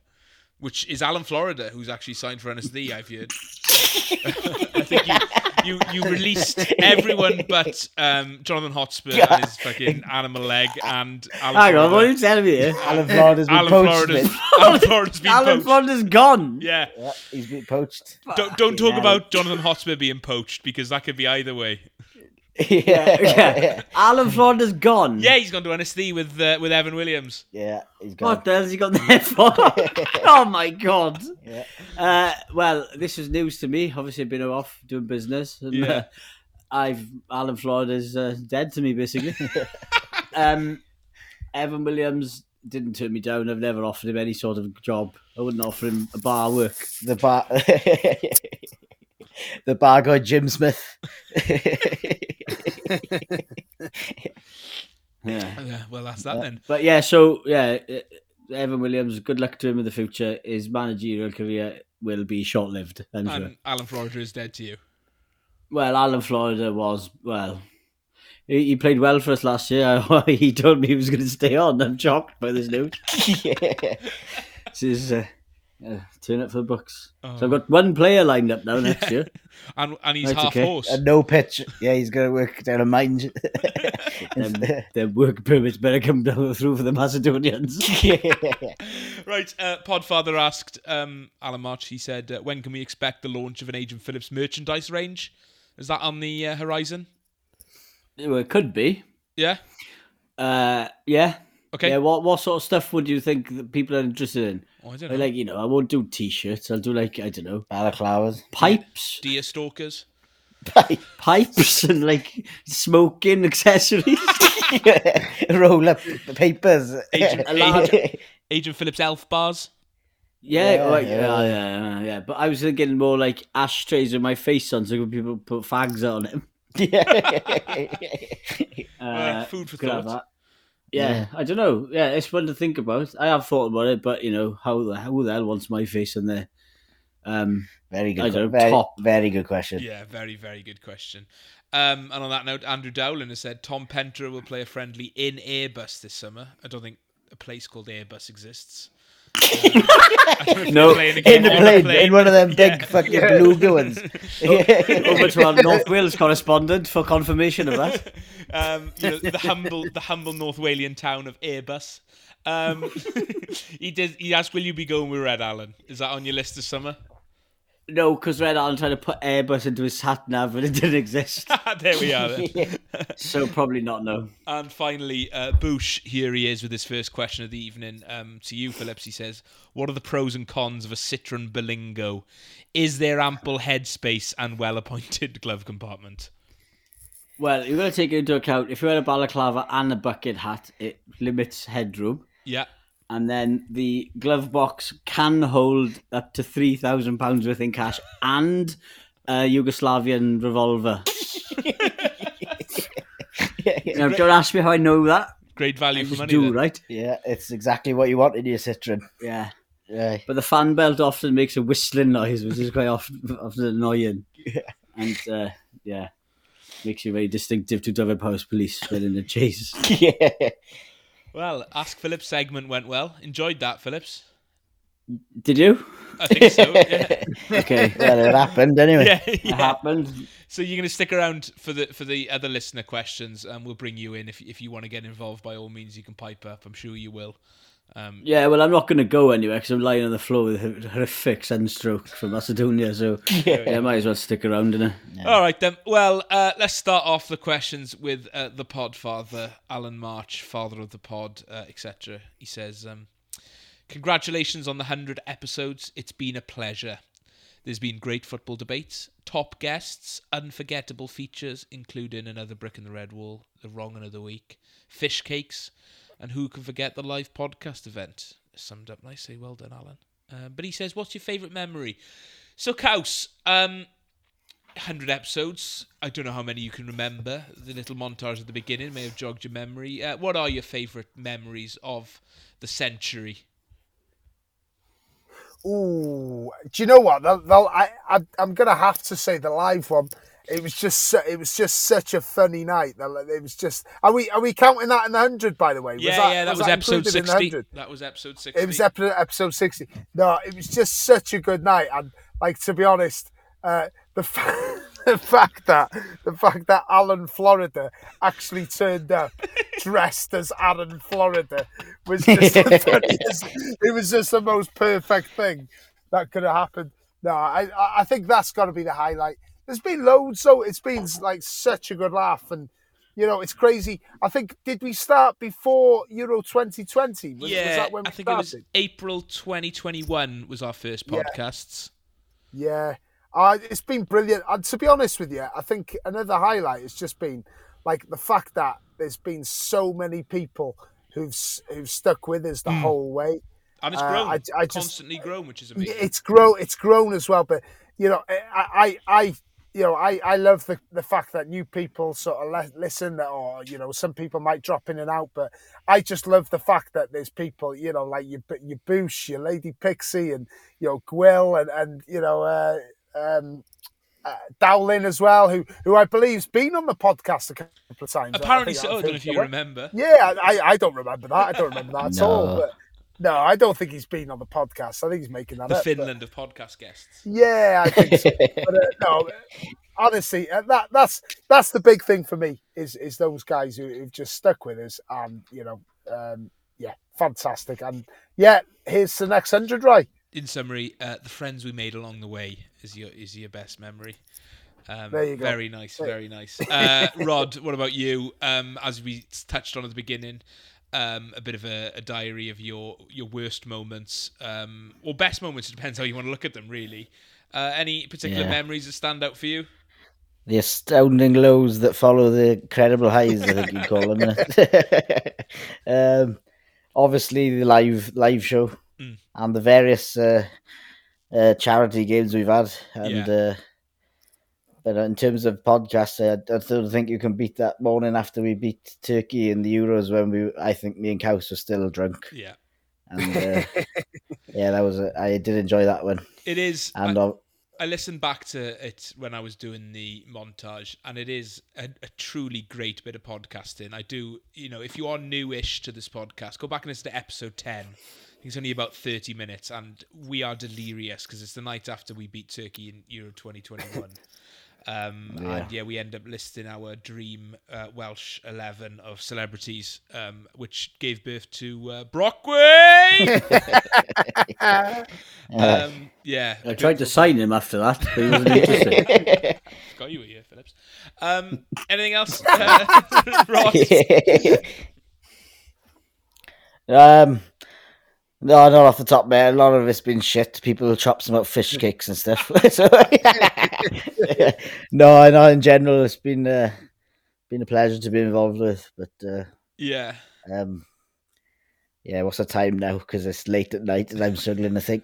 Speaker 1: Which is Alan Florida, who's actually signed for NSD. I've heard. I think you, you you released everyone but um, Jonathan Hotspur and his fucking animal leg and Alan
Speaker 2: Hang on, what are
Speaker 1: Florida.
Speaker 2: you telling me here?
Speaker 4: Alan Florida's been
Speaker 1: Alan
Speaker 4: poached.
Speaker 1: Florida's,
Speaker 4: mate.
Speaker 1: Alan Florida's been
Speaker 2: Alan
Speaker 1: poached.
Speaker 2: Florida's gone.
Speaker 1: Yeah.
Speaker 4: Yeah, he's been poached.
Speaker 1: Don't don't talk
Speaker 2: hell.
Speaker 1: about Jonathan Hotspur being poached because that could be either way.
Speaker 4: Yeah,
Speaker 2: Yeah. Alan Florida's gone.
Speaker 1: Yeah, he's gone to NSD with uh, with Evan Williams.
Speaker 4: yeah, he's gone.
Speaker 2: What the hell's he got there for? oh my god.
Speaker 4: Yeah.
Speaker 2: Uh, well, this is news to me. Obviously, I've been off doing business, and
Speaker 1: Yeah.
Speaker 2: uh, I've Alan Florida's uh, dead to me basically. um, Evan Williams didn't turn me down. I've never offered him any sort of job. I wouldn't offer him a bar work.
Speaker 4: The bar, the bar guy Jim Smith.
Speaker 2: Yeah.
Speaker 1: Uh, well, that's that then.
Speaker 2: But yeah, so yeah, uh, Evan Williams. Good luck to him in the future. His managerial career will be short lived. I'm sure.
Speaker 1: Alan Florida is dead to you.
Speaker 2: Well, Alan Florida was well. He, he played well for us last year. he told me he was going to stay on. I'm shocked by this news.
Speaker 4: yeah.
Speaker 2: This is, uh, uh, turn up for the Bucks.
Speaker 1: Oh.
Speaker 2: So I've got one player lined up now next year.
Speaker 1: And and he's
Speaker 2: That's
Speaker 1: half
Speaker 2: okay.
Speaker 1: horse.
Speaker 4: And no pitch. Yeah, he's going to work down a mine.
Speaker 2: Them, their work permits better come down through for the Macedonians.
Speaker 1: Right, uh, Podfather asked um, Alan March. He said, uh, "When can we expect the launch of an Agent Phillips merchandise range? Is that on the uh, horizon?"
Speaker 2: well, it could be.
Speaker 1: Yeah.
Speaker 2: Uh, yeah.
Speaker 1: Okay.
Speaker 2: Yeah. What what sort of stuff would you think that people are interested in?
Speaker 1: Oh, I don't
Speaker 2: I
Speaker 1: know.
Speaker 2: like you know I won't do t-shirts. I'll do like I don't know
Speaker 4: Balaclavas.
Speaker 2: pipes,
Speaker 1: Deer stalkers.
Speaker 2: pipes, and like smoking accessories.
Speaker 4: Roll up papers.
Speaker 1: Agent, Agent, Agent Phillips elf bars.
Speaker 2: Yeah,
Speaker 4: Yeah,
Speaker 2: like,
Speaker 4: yeah.
Speaker 2: yeah, yeah, yeah, yeah. But I was thinking more like ashtrays with my face on, so people put fags on it.
Speaker 1: Uh,
Speaker 2: Uh,
Speaker 1: food for thought.
Speaker 2: That. Yeah, I don't know. Yeah, it's fun to think about. I have thought about it, but you know, how the who the hell wants my face in there? Um,
Speaker 4: very
Speaker 2: I
Speaker 4: good.
Speaker 2: don't
Speaker 4: que-
Speaker 2: know,
Speaker 4: very,
Speaker 2: top.
Speaker 4: very good question.
Speaker 1: Yeah, very, very good question. Um, and on that note, Andrew Dowling has said Ton Pentre will play a friendly in Airbus this summer. I don't think a place called Airbus exists. I don't know if
Speaker 2: No,
Speaker 4: In the
Speaker 1: on a
Speaker 4: plane, in one of them big
Speaker 1: Yeah.
Speaker 4: fucking blue ones.
Speaker 2: over to our North Wales correspondent for confirmation of that.
Speaker 1: um, you know, the humble, the humble North Walian town of Airbus. Um, he did. He asked, "Will you be going with Red Allen? Is that on your list this summer?"
Speaker 2: No, because Red Allen tried to put Airbus into his sat nav and it didn't exist.
Speaker 1: there we are. Then.
Speaker 2: so probably not. No.
Speaker 1: And finally, uh, Boosh, here he is with his first question of the evening. Um, to you, Phillips, he says, What are the pros and cons of a Citroen Berlingo? Is there ample headspace and well appointed glove compartment?
Speaker 2: Well, you've got to take into account if you wear a balaclava and a bucket hat, it limits headroom.
Speaker 1: Yeah.
Speaker 2: And then the glove box can hold up to three thousand pounds worth in cash and a Yugoslavian revolver. now, don't ask me how I know that.
Speaker 1: Great value
Speaker 2: I
Speaker 1: for
Speaker 2: just
Speaker 1: money.
Speaker 2: do,
Speaker 1: then.
Speaker 2: right?
Speaker 4: yeah, it's exactly what you want in your Citroen.
Speaker 2: Yeah.
Speaker 4: Yeah.
Speaker 2: But the fan belt often makes a whistling noise, which is quite often, often annoying. And uh, yeah, makes you very distinctive to Dyfed-Powys Police when in a chase.
Speaker 4: yeah.
Speaker 1: Well, Ask Phillips segment went well. Enjoyed that, Phillips.
Speaker 2: Did you?
Speaker 1: I think so. Yeah.
Speaker 2: Okay.
Speaker 4: Well, it happened anyway.
Speaker 1: yeah,
Speaker 2: It happened.
Speaker 1: So you're going to stick around for the for the other listener questions, and we'll bring you in if if you want to get involved. By all means, you can pipe up. I'm sure you will. Um,
Speaker 2: Yeah, well, I'm not going to go anywhere because I'm lying on the floor with a horrific sunstroke from Macedonia. So yeah, I might as well stick around in it.
Speaker 1: All right then. Well, uh, let's start off the questions with uh, the Podfather, Alan March, father of the pod, uh, etc. He says, um, "Congratulations on the hundred episodes. It's been a pleasure. There's been great football debates, top guests, unforgettable features, including another brick in the red wall, the wrong of the week, fish cakes, and who can forget the live podcast event? Summed up nicely. Well done, Alan. Uh, but he says, "What's your favourite memory?" So, Caws, um, 100 episodes. I don't know how many you can remember. The little montage at the beginning may have jogged your memory. Uh, what are your favourite memories of the century?
Speaker 6: Ooh, do you know what? They'll, I, I, I'm gonna have to say the live one. It was just, it was just such a funny night. It was just. Are we, are we counting that in the hundred? By the way,
Speaker 1: yeah, yeah, that was, episode
Speaker 6: included in
Speaker 1: 60. That was episode 60.
Speaker 6: It was episode, episode 60. No, it was just such a good night. And like to be honest, uh, the fa- the fact that the fact that Alan Florida actually turned up dressed as Alan Florida was just the. It was just the most perfect thing that could have happened. No, I I- I think that's got to be the highlight. There's been loads, so it's been like such a good laugh and. You know, it's crazy. I think did we start before Euro 2020? Was, was
Speaker 1: yeah,
Speaker 6: that when we
Speaker 1: I think
Speaker 6: started?
Speaker 1: it was April 2021 was our first
Speaker 6: Yeah.
Speaker 1: podcasts.
Speaker 6: Yeah, uh, it's been brilliant. And to be honest with you, I think another highlight has just been like the fact that there's been so many people who've who've stuck with us the whole way.
Speaker 1: And it's
Speaker 6: Uh,
Speaker 1: grown,
Speaker 6: I- I just-
Speaker 1: constantly grown, which is amazing.
Speaker 6: It's grown. It's grown as well. But you know, I, I, I you know, I, I love the, the fact that new people sort of le- listen, or you know, some people might drop in and out. But I just love the fact that there's people, you know, like your your Boosh, your Lady Pixie, and you know, Gwill, and and you know, uh, um, uh, Dowlin as well, who who I believe's been on the podcast a couple of times.
Speaker 1: Apparently
Speaker 6: think
Speaker 1: so. I
Speaker 6: I've
Speaker 1: don't know if you remember.
Speaker 6: Yeah, I, I don't remember that. I don't remember that at all. But No, I don't think he's been on the podcast. I think he's making that
Speaker 1: The
Speaker 6: up. but-
Speaker 1: Finland of podcast guests.
Speaker 6: Yeah, I think so. but, uh, no, honestly, uh, that that's that's the big thing for me is is those guys who, who've just stuck with us, and you know, um, yeah, fantastic, and yeah, here's the next hundred, right?
Speaker 1: In summary, uh, the friends we made along the way is your is your best memory. Um,
Speaker 6: There you go.
Speaker 1: Very nice,
Speaker 6: There-
Speaker 1: very nice. Uh, Rod, what about you? Um, as we touched on at the beginning, um, a bit of a, a diary of your your worst moments um, or best moments. It depends how you want to look at them, really. Uh, any particular
Speaker 4: Yeah.
Speaker 1: memories that stand out for you?
Speaker 4: The astounding lows that follow the incredible highs, I think you call them. um, obviously, the live live show
Speaker 1: Mm.
Speaker 4: and the various uh, uh, charity games we've had, and uh, but in terms of podcasts, I, I don't think you can beat that morning after we beat Turkey in the Euros when we. I think me and Caws were still drunk,
Speaker 1: Yeah,
Speaker 4: and uh, yeah, that was. A, I did enjoy that one,
Speaker 1: it is.
Speaker 4: and
Speaker 1: I, I listened back to it when I was doing the montage, and it is a, a truly great bit of podcasting. I do, you know, if you are newish to this podcast, go back and listen to episode 10. It's only about 30 minutes, and we are delirious because it's the night after we beat Turkey in Euro 2021. Um,
Speaker 4: Yeah.
Speaker 1: And yeah, we end up listing our dream uh, Welsh 11 of celebrities, um, which gave birth to uh, Brockway! um, yeah.
Speaker 2: I tried to sign him after that, but he wasn't interested.
Speaker 1: Got you here, Phillips. Um, anything else, uh, Ross?
Speaker 4: um, no, not off the top, man. A lot of it's been shit. People chop some up fish cakes and stuff. so, no, no. In general, it's been uh, been a pleasure to be involved with. But uh,
Speaker 1: Yeah.
Speaker 4: um, yeah, what's the time now? Because it's late at night and I'm struggling to think.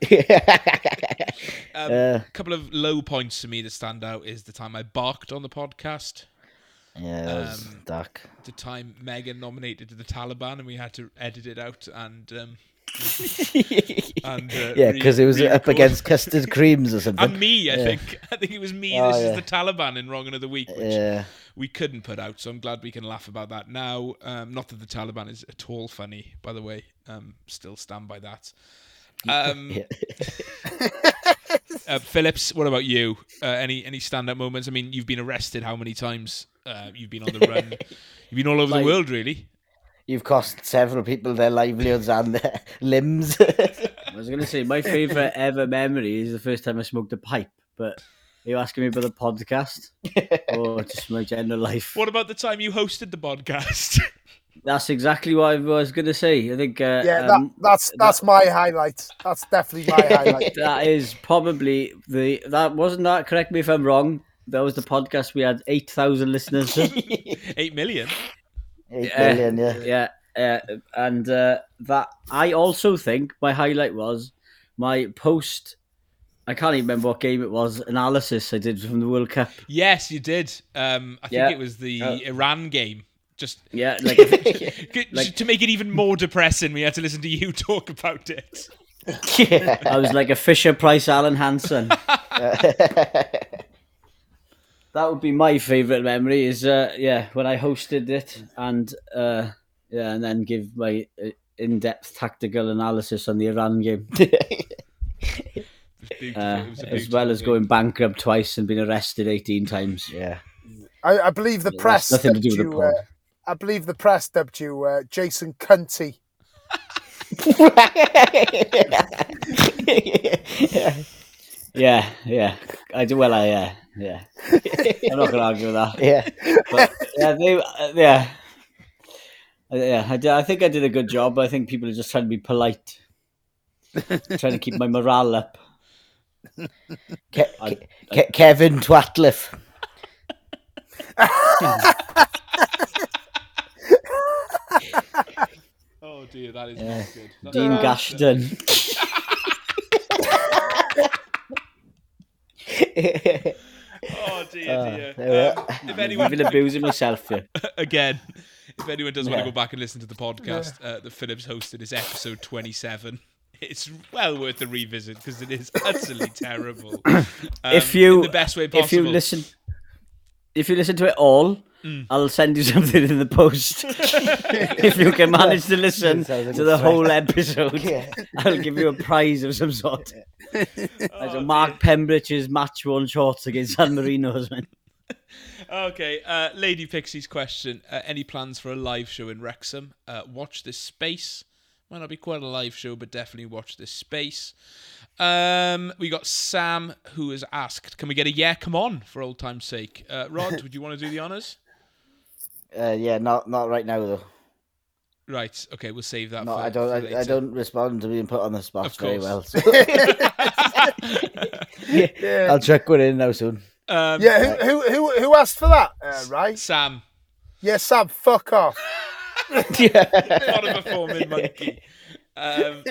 Speaker 1: Um,
Speaker 4: uh,
Speaker 1: A couple of low points for me that stand out is the time I barked on the podcast,
Speaker 4: yeah, that was
Speaker 1: Um,
Speaker 4: dark.
Speaker 1: the time Megan nominated the Taliban, and we had to edit it out and um, and uh,
Speaker 4: yeah, because it was up
Speaker 1: re-record.
Speaker 4: against custard creams or something.
Speaker 1: And me, I
Speaker 4: Yeah.
Speaker 1: think. I think it was me.
Speaker 4: Oh,
Speaker 1: this
Speaker 4: yeah.
Speaker 1: is the Taliban in Wrong the Week, which
Speaker 4: Yeah,
Speaker 1: we couldn't put out. So I'm glad we can laugh about that now. Um, not that the Taliban is at all funny, by the way. Um, still stand by that. Um, uh, Phillips, what about you? Uh, any any standout moments? I mean, you've been arrested how many times? Uh, you've been on the run. you've been all over
Speaker 2: Like-
Speaker 1: the world, really.
Speaker 4: You've cost several people their livelihoods and their limbs.
Speaker 2: I was going to say, my favourite ever memory is the first time I smoked a pipe, but are you asking me about the podcast or just my general life?
Speaker 1: What about the time you hosted the podcast?
Speaker 2: That's exactly what I was going to say. I think uh,
Speaker 6: Yeah,
Speaker 2: um,
Speaker 6: that, that's that's my highlight. That's definitely my highlight.
Speaker 2: that is probably the that wasn't that. Correct me if I'm wrong. That was the podcast we had eight thousand listeners.
Speaker 1: Eight million.
Speaker 4: Eight
Speaker 2: Yeah.
Speaker 4: million, yeah.
Speaker 2: yeah, uh, and uh, that I also think my highlight was my post. I can't even remember what game it was. Analysis I did from the World Cup.
Speaker 1: Yes, you did. Um, I think
Speaker 2: Yeah.
Speaker 1: it was the
Speaker 2: Uh,
Speaker 1: Iran game. Just
Speaker 2: Yeah, like
Speaker 1: G- to make it even more depressing, we had to listen to you talk about it.
Speaker 4: yeah.
Speaker 2: I was like a Fisher Price Alan Hansen. That would be my favorite memory. Is uh, yeah when I hosted it and uh, yeah, and then give my uh, in-depth tactical analysis on the Iran game,
Speaker 1: It was beautiful.
Speaker 2: uh,
Speaker 1: It was a
Speaker 2: as well as going bankrupt twice and being arrested eighteen times.
Speaker 4: yeah.
Speaker 6: I, I believe the
Speaker 2: Yeah,
Speaker 6: press
Speaker 2: nothing to do with the
Speaker 6: you. Uh. I believe the press dubbed you uh, Jason Cunty.
Speaker 2: Yeah, Yeah, yeah. I do well, I, yeah, yeah. I'm not going to argue with that.
Speaker 4: Yeah.
Speaker 2: But, yeah, they, uh, yeah. Uh, yeah, I, did, I think I did a good job. I think people are just trying to be polite. trying to keep my morale up.
Speaker 4: Ke- Ke- Ke- Kevin Twatliff.
Speaker 1: oh dear, that is
Speaker 2: yeah.
Speaker 1: not good. That's
Speaker 2: Dean Gashton.
Speaker 1: Oh dear,
Speaker 4: Uh,
Speaker 1: dear.
Speaker 4: there.
Speaker 1: Um, if
Speaker 2: I've
Speaker 1: anyone
Speaker 2: been abusing myself here.
Speaker 1: again, if anyone does want to go back and listen to the podcast uh, that Phillips hosted, is episode twenty-seven. It's well worth a revisit because it is utterly terrible. Um,
Speaker 2: if you
Speaker 1: in the best way possible.
Speaker 2: if you listen if you listen to it all,
Speaker 1: Mm.
Speaker 2: I'll send you something in the post. if you can manage to listen
Speaker 4: like
Speaker 2: to the
Speaker 4: threat.
Speaker 2: whole episode,
Speaker 4: Yeah.
Speaker 2: I'll give you a prize of some sort. Like
Speaker 1: Oh,
Speaker 2: a Mark Pembridge's match one shorts against San Marino's. Man.
Speaker 1: Okay, uh, Lady Pixie's question. Uh, any plans for a live show in Wrexham? Uh, watch this space. Might not be quite a live show, but definitely watch this space. Um, we got Sam who has asked, "Can we get a yeah? Come on, for old time's sake." Uh, Rod, would you want to do the honors?
Speaker 4: Uh, yeah, not not right now though.
Speaker 1: Right. Okay, we'll save that.
Speaker 4: No,
Speaker 1: for,
Speaker 4: I don't.
Speaker 1: for
Speaker 4: I,
Speaker 1: later.
Speaker 4: I don't respond to being put on the spot
Speaker 1: Of
Speaker 4: very well. so- I'll check one in now soon.
Speaker 1: Um,
Speaker 6: Yeah, who who who, who asked for that? Uh, right?
Speaker 1: Sam,
Speaker 6: Yeah, Sam, fuck off.
Speaker 1: not a performing monkey. Um,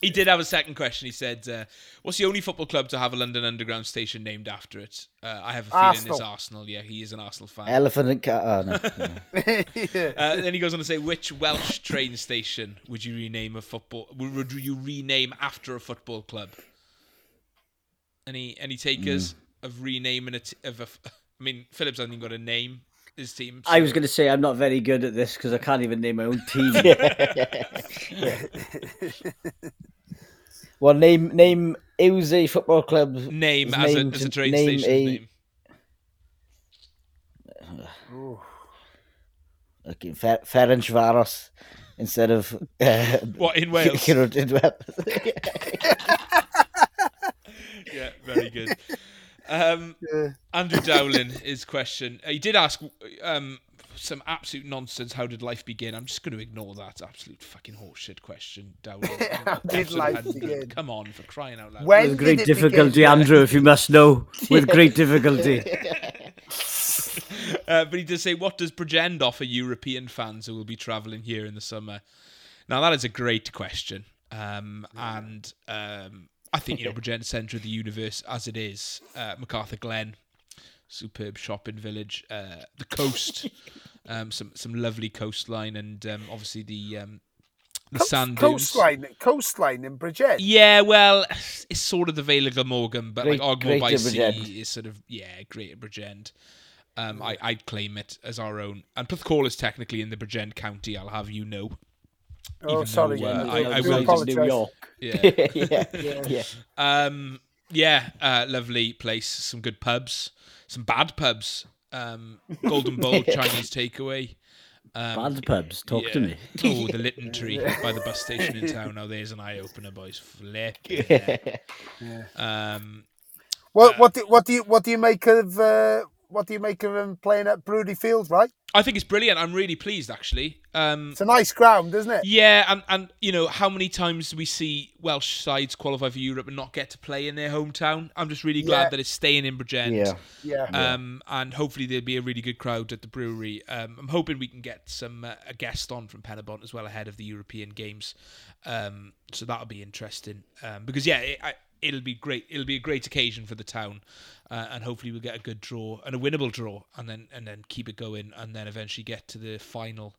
Speaker 1: he did have a second question. He said, uh, "What's the only football club to have a London Underground station named after it?" Uh, I have a feeling it's
Speaker 6: Arsenal.
Speaker 1: Arsenal. Yeah, he is an Arsenal fan.
Speaker 4: Elephant and cat. Oh, no. no.
Speaker 6: yeah.
Speaker 1: Uh, then he goes on to say, "Which Welsh train station would you rename a football? Would would you rename after a football club? Any any takers of renaming it? Of a, f- I mean, Phillips hasn't even got a name. His team.
Speaker 2: I was going to say I'm not very good at this because I can't even name my own team.
Speaker 4: Well, name name Uzi Football Club.
Speaker 1: name
Speaker 4: is
Speaker 1: as a as a train
Speaker 4: name
Speaker 1: station
Speaker 4: a-
Speaker 1: name.
Speaker 4: Okay, Fer- Ferencvaros instead of uh,
Speaker 1: What in Wales?
Speaker 4: in Wales.
Speaker 1: yeah, very good. Um, Andrew Dowling, his question. He did ask um, some absolute nonsense. How did life begin? I'm just going to ignore that absolute fucking horseshit question, Dowling.
Speaker 6: How did life
Speaker 1: hadn't
Speaker 6: begin?
Speaker 1: Come on, for crying out loud.
Speaker 6: When
Speaker 2: With great difficulty,
Speaker 6: begin?
Speaker 2: Andrew, if you must know. With great difficulty.
Speaker 1: Uh, but he does say, what does Bridgend offer European fans who will be travelling here in the summer? Now, that is a great question. Um, and um, I think, you know, Bridgend centre of the universe as it is. Uh, MacArthur Glen, superb shopping village. Uh, the coast, um, some some lovely coastline, and um, obviously the um, the
Speaker 6: Coast-
Speaker 1: sand dunes.
Speaker 6: coastline, coastline in Bridgend.
Speaker 1: Yeah, well, it's sort of the Vale of Glamorgan, but
Speaker 4: Great-
Speaker 1: like Ogmore by
Speaker 4: Greater
Speaker 1: Sea
Speaker 4: Bridgend.
Speaker 1: is sort of yeah, Greater Bridgend. Um, I I'd claim it as our own, and Porthcawl is technically in the Bridgend County. I'll have you know.
Speaker 6: Oh,
Speaker 1: even
Speaker 6: sorry.
Speaker 1: though, uh,
Speaker 6: yeah,
Speaker 1: I- I
Speaker 6: I do
Speaker 1: will-
Speaker 6: apologise.
Speaker 2: New York.
Speaker 1: Yeah.
Speaker 4: yeah, yeah.
Speaker 1: um. Yeah. Uh. Lovely place. Some good pubs. Some bad pubs. Um. Golden Bowl Chinese takeaway. Um,
Speaker 2: Bad pubs, talk to me.
Speaker 1: Oh, the Lytton Tree by the bus station in town. Now there's an eye opener, boys. Flip. Um.
Speaker 6: What what do, what do you what do you make of uh, what do you make of him playing at Brewery Field? Right,
Speaker 1: I think it's brilliant. I'm really pleased, actually. Um,
Speaker 6: it's a nice ground, isn't it?
Speaker 1: yeah, and, and you know how many times do we see Welsh sides qualify for Europe and not get to play in their hometown? I'm just really glad
Speaker 6: Yeah.
Speaker 1: that it's staying in Bridgend.
Speaker 4: Yeah.
Speaker 6: Yeah.
Speaker 1: Um, and hopefully there'll be a really good crowd at the brewery. Um, I'm hoping we can get some uh, a guest on from Penybont as well ahead of the European games. Um, so that'll be interesting. Um, because yeah, it, I, it'll be great. It'll be a great occasion for the town, uh, and hopefully we'll get a good draw and a winnable draw, and then and then keep it going, and then eventually get to the final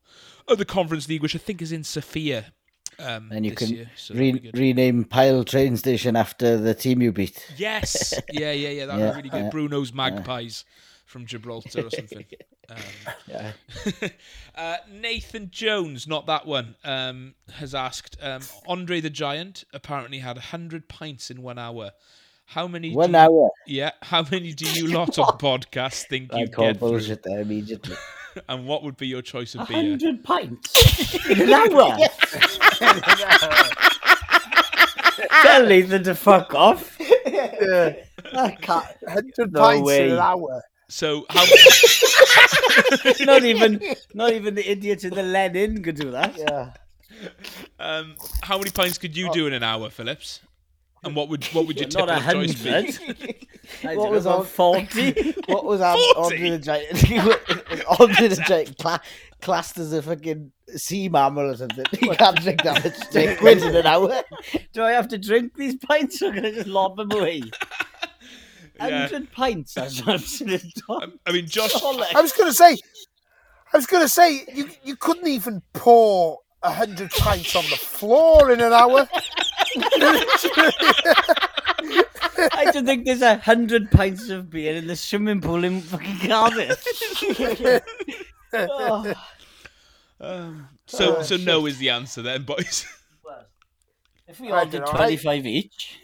Speaker 1: of the Conference League, which I think is in Sofia. Um,
Speaker 4: And you can
Speaker 1: year, so
Speaker 4: re- rename Pyle train station after the team you beat.
Speaker 1: Yes, yeah, yeah, yeah. That would
Speaker 4: Yeah,
Speaker 1: be really good.
Speaker 4: yeah,
Speaker 1: Bruno's Magpies from Gibraltar or something. Um,
Speaker 4: Yeah.
Speaker 1: uh, Nathan Jones, not that one, um, has asked. Um, Andre the Giant apparently had hundred pints in one hour. How many?
Speaker 4: One
Speaker 1: do you,
Speaker 4: hour.
Speaker 1: Yeah. How many do you lot on podcast think
Speaker 4: I
Speaker 1: you
Speaker 4: call
Speaker 1: get through?
Speaker 4: bullshit there immediately.
Speaker 1: And what would be your choice
Speaker 2: A
Speaker 1: of beer?
Speaker 2: hundred pints in an hour. Tell Nathan to fuck off.
Speaker 6: Yeah.
Speaker 2: I can't.
Speaker 6: Hundred
Speaker 2: No
Speaker 6: pints
Speaker 2: way.
Speaker 6: in an hour.
Speaker 1: So how?
Speaker 2: Not even, not even the idiot in the Lenin could do that.
Speaker 6: Yeah.
Speaker 1: um, how many pints could you do in an hour, Phillips? And what would what would your
Speaker 2: Not
Speaker 1: typical choice be?
Speaker 2: hundred.
Speaker 4: What was
Speaker 2: know,
Speaker 4: on-
Speaker 2: forty?
Speaker 4: What was that?
Speaker 1: 40?
Speaker 4: Andre the Giant. Andre the Giant cla- classed as a fucking sea mammal or something. You can't drink that much liquid in an hour.
Speaker 2: Do I have to drink these pints or can I just lob them away?
Speaker 1: Yeah.
Speaker 2: Hundred pints. That's absolute.
Speaker 1: I mean, Josh.
Speaker 6: I was gonna say, I was gonna say you you couldn't even pour a hundred pints on the floor in an hour.
Speaker 2: I don't think there's a hundred pints of beer in the swimming pool in fucking Cardiff. oh.
Speaker 1: Um, so, so no is the answer then, boys.
Speaker 2: If we
Speaker 6: I
Speaker 2: all did
Speaker 6: dunno, I-
Speaker 2: twenty-five each,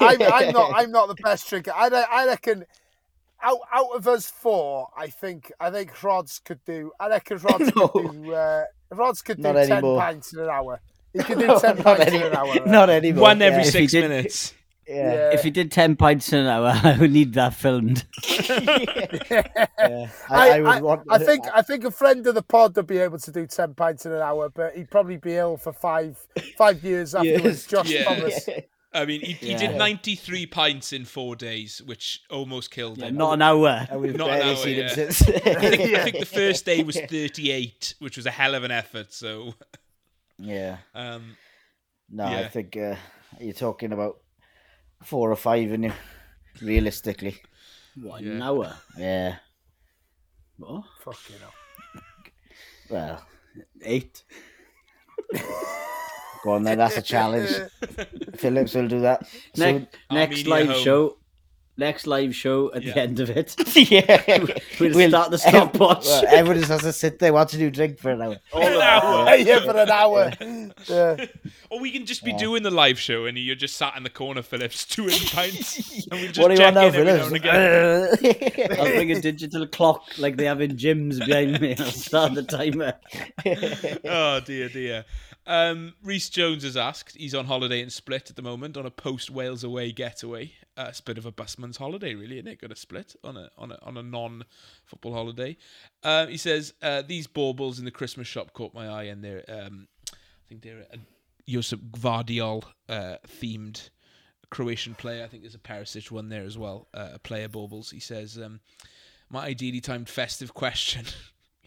Speaker 6: I'm, I'm not. I'm not the best drinker. I, I reckon. Out, out of us four, I think I think Rods could do. I reckon Rods
Speaker 4: No.
Speaker 6: could do. Uh, Rods could do
Speaker 4: Not
Speaker 6: ten
Speaker 4: anymore.
Speaker 6: pints in an hour. He could do
Speaker 4: No,
Speaker 6: ten pints
Speaker 4: any-
Speaker 6: in an hour.
Speaker 4: not anymore.
Speaker 1: One every
Speaker 4: yeah.
Speaker 2: If he
Speaker 1: six
Speaker 2: did-
Speaker 1: minutes.
Speaker 4: Yeah.
Speaker 6: Yeah.
Speaker 2: if he did ten pints an hour, I would need that filmed.
Speaker 4: yeah. I,
Speaker 6: I,
Speaker 4: I would
Speaker 6: I,
Speaker 4: want.
Speaker 6: I think I think a friend of the pod would be able to do ten pints in an hour, but he'd probably be ill for five five years afterwards.
Speaker 4: Yes.
Speaker 6: Josh
Speaker 1: Yeah.
Speaker 6: Thomas.
Speaker 1: I mean, he, he did 93 pints in four days, which almost killed
Speaker 2: Yeah,
Speaker 1: him.
Speaker 2: not an hour.
Speaker 4: And we've
Speaker 1: Not an hour,
Speaker 4: seen
Speaker 1: yeah.
Speaker 4: him since.
Speaker 1: I think, I think the first day was 38, which was a hell of an effort. So,
Speaker 4: yeah.
Speaker 1: um,
Speaker 4: No, I think uh, you're talking about four or five, and you realistically,
Speaker 2: What,
Speaker 1: Yeah.
Speaker 2: an hour?
Speaker 4: yeah.
Speaker 2: What?
Speaker 6: Fucking hell.
Speaker 4: Well,
Speaker 2: Eight.
Speaker 4: Go on then. That's a challenge. Phillips will do that. So,
Speaker 2: Next, next live show. Next live show at
Speaker 1: Yeah.
Speaker 2: the end of it.
Speaker 4: yeah.
Speaker 2: We'll, start the stopwatch.
Speaker 4: Well, everyone just has to sit there watching you drink for an hour.
Speaker 1: an hour.
Speaker 6: yeah, for an hour. Yeah.
Speaker 1: Or we can just be doing the live show and you're just sat in the corner, Phillips, doing pints. And we just
Speaker 4: what do you want now,
Speaker 1: in now
Speaker 4: Phillips?
Speaker 2: I'll bring a digital clock like they have in gyms behind me. I'll start the timer.
Speaker 1: oh dear, dear. Um, Reese Jones has asked. He's on holiday in Split at the moment on a post Wales away getaway. Uh, it's a bit of a busman's holiday, really, isn't it? Got a split on a on a on a non football holiday. Um, he says uh, these baubles in the Christmas shop caught my eye, and they're um, I think they're a Josip Gvardiol uh, themed Croatian player. I think there's a Perisic one there as well. Uh, player baubles. He says um, my ideally timed festive question.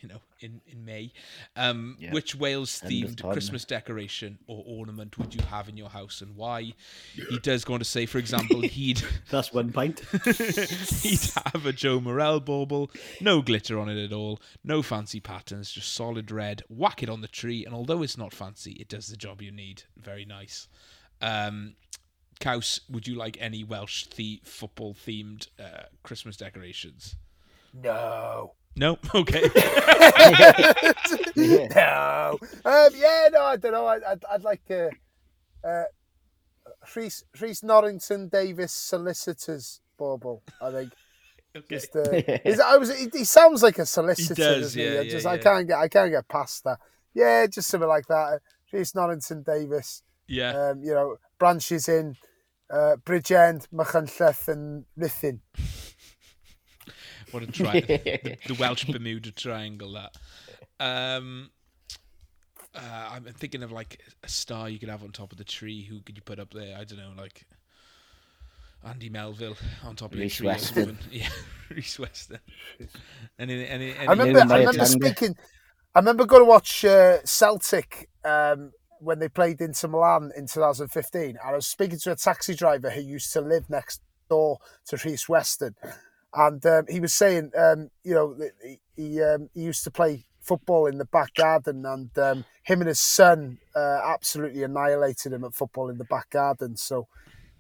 Speaker 1: You know, in in May, um,
Speaker 4: Yeah.
Speaker 1: which Wales themed. Christmas decoration or ornament would you have in your house and why? He does go on to say, for example, he'd
Speaker 2: That's one pint.
Speaker 1: he'd have a Joe Morrell bauble, no glitter on it at all, no fancy patterns, just solid red. Whack it on the tree, and although it's not fancy, it does the job you need. Very nice. Um, Caws, would you like any Welsh the- football themed uh, Christmas decorations?
Speaker 6: No.
Speaker 1: No, okay.
Speaker 6: No. Um, yeah, no, I don't know. I, I'd, I'd like uh, uh, Rhys, Rhys Norrington Davies solicitors bauble. I think.
Speaker 1: okay.
Speaker 6: Just, uh, is, I was, he, he sounds like a solicitor.
Speaker 1: does,
Speaker 6: doesn't he?
Speaker 1: yeah,
Speaker 6: I
Speaker 1: yeah,
Speaker 6: just, I can't get, I can't get past that. Yeah, just something like that. Rhys Norrington Davies.
Speaker 1: Yeah.
Speaker 6: Um, you know, branches in uh, Bridgend, Machynlleth, and Ruthin.
Speaker 1: What a tri- the, the Welsh Bermuda Triangle. That. Um, uh, I'm thinking of like a star you could have on top of the tree. Who could you put up there? I don't know, like Andy Melville on top of
Speaker 4: Rhys
Speaker 1: your tree. or
Speaker 4: Weston.
Speaker 1: something. Yeah, Rhys Weston. Any, any, any,
Speaker 6: I remember,
Speaker 4: Living by
Speaker 6: remember speaking. I remember going to watch uh, Celtic um, when they played Inter Milan in 2015, and I was speaking to a taxi driver who used to live next door to Rhys Weston, and um, he was saying, um, you know, he he, um, he used to play football in the back garden, and um, him and his son uh, absolutely annihilated him at football in the back garden. So,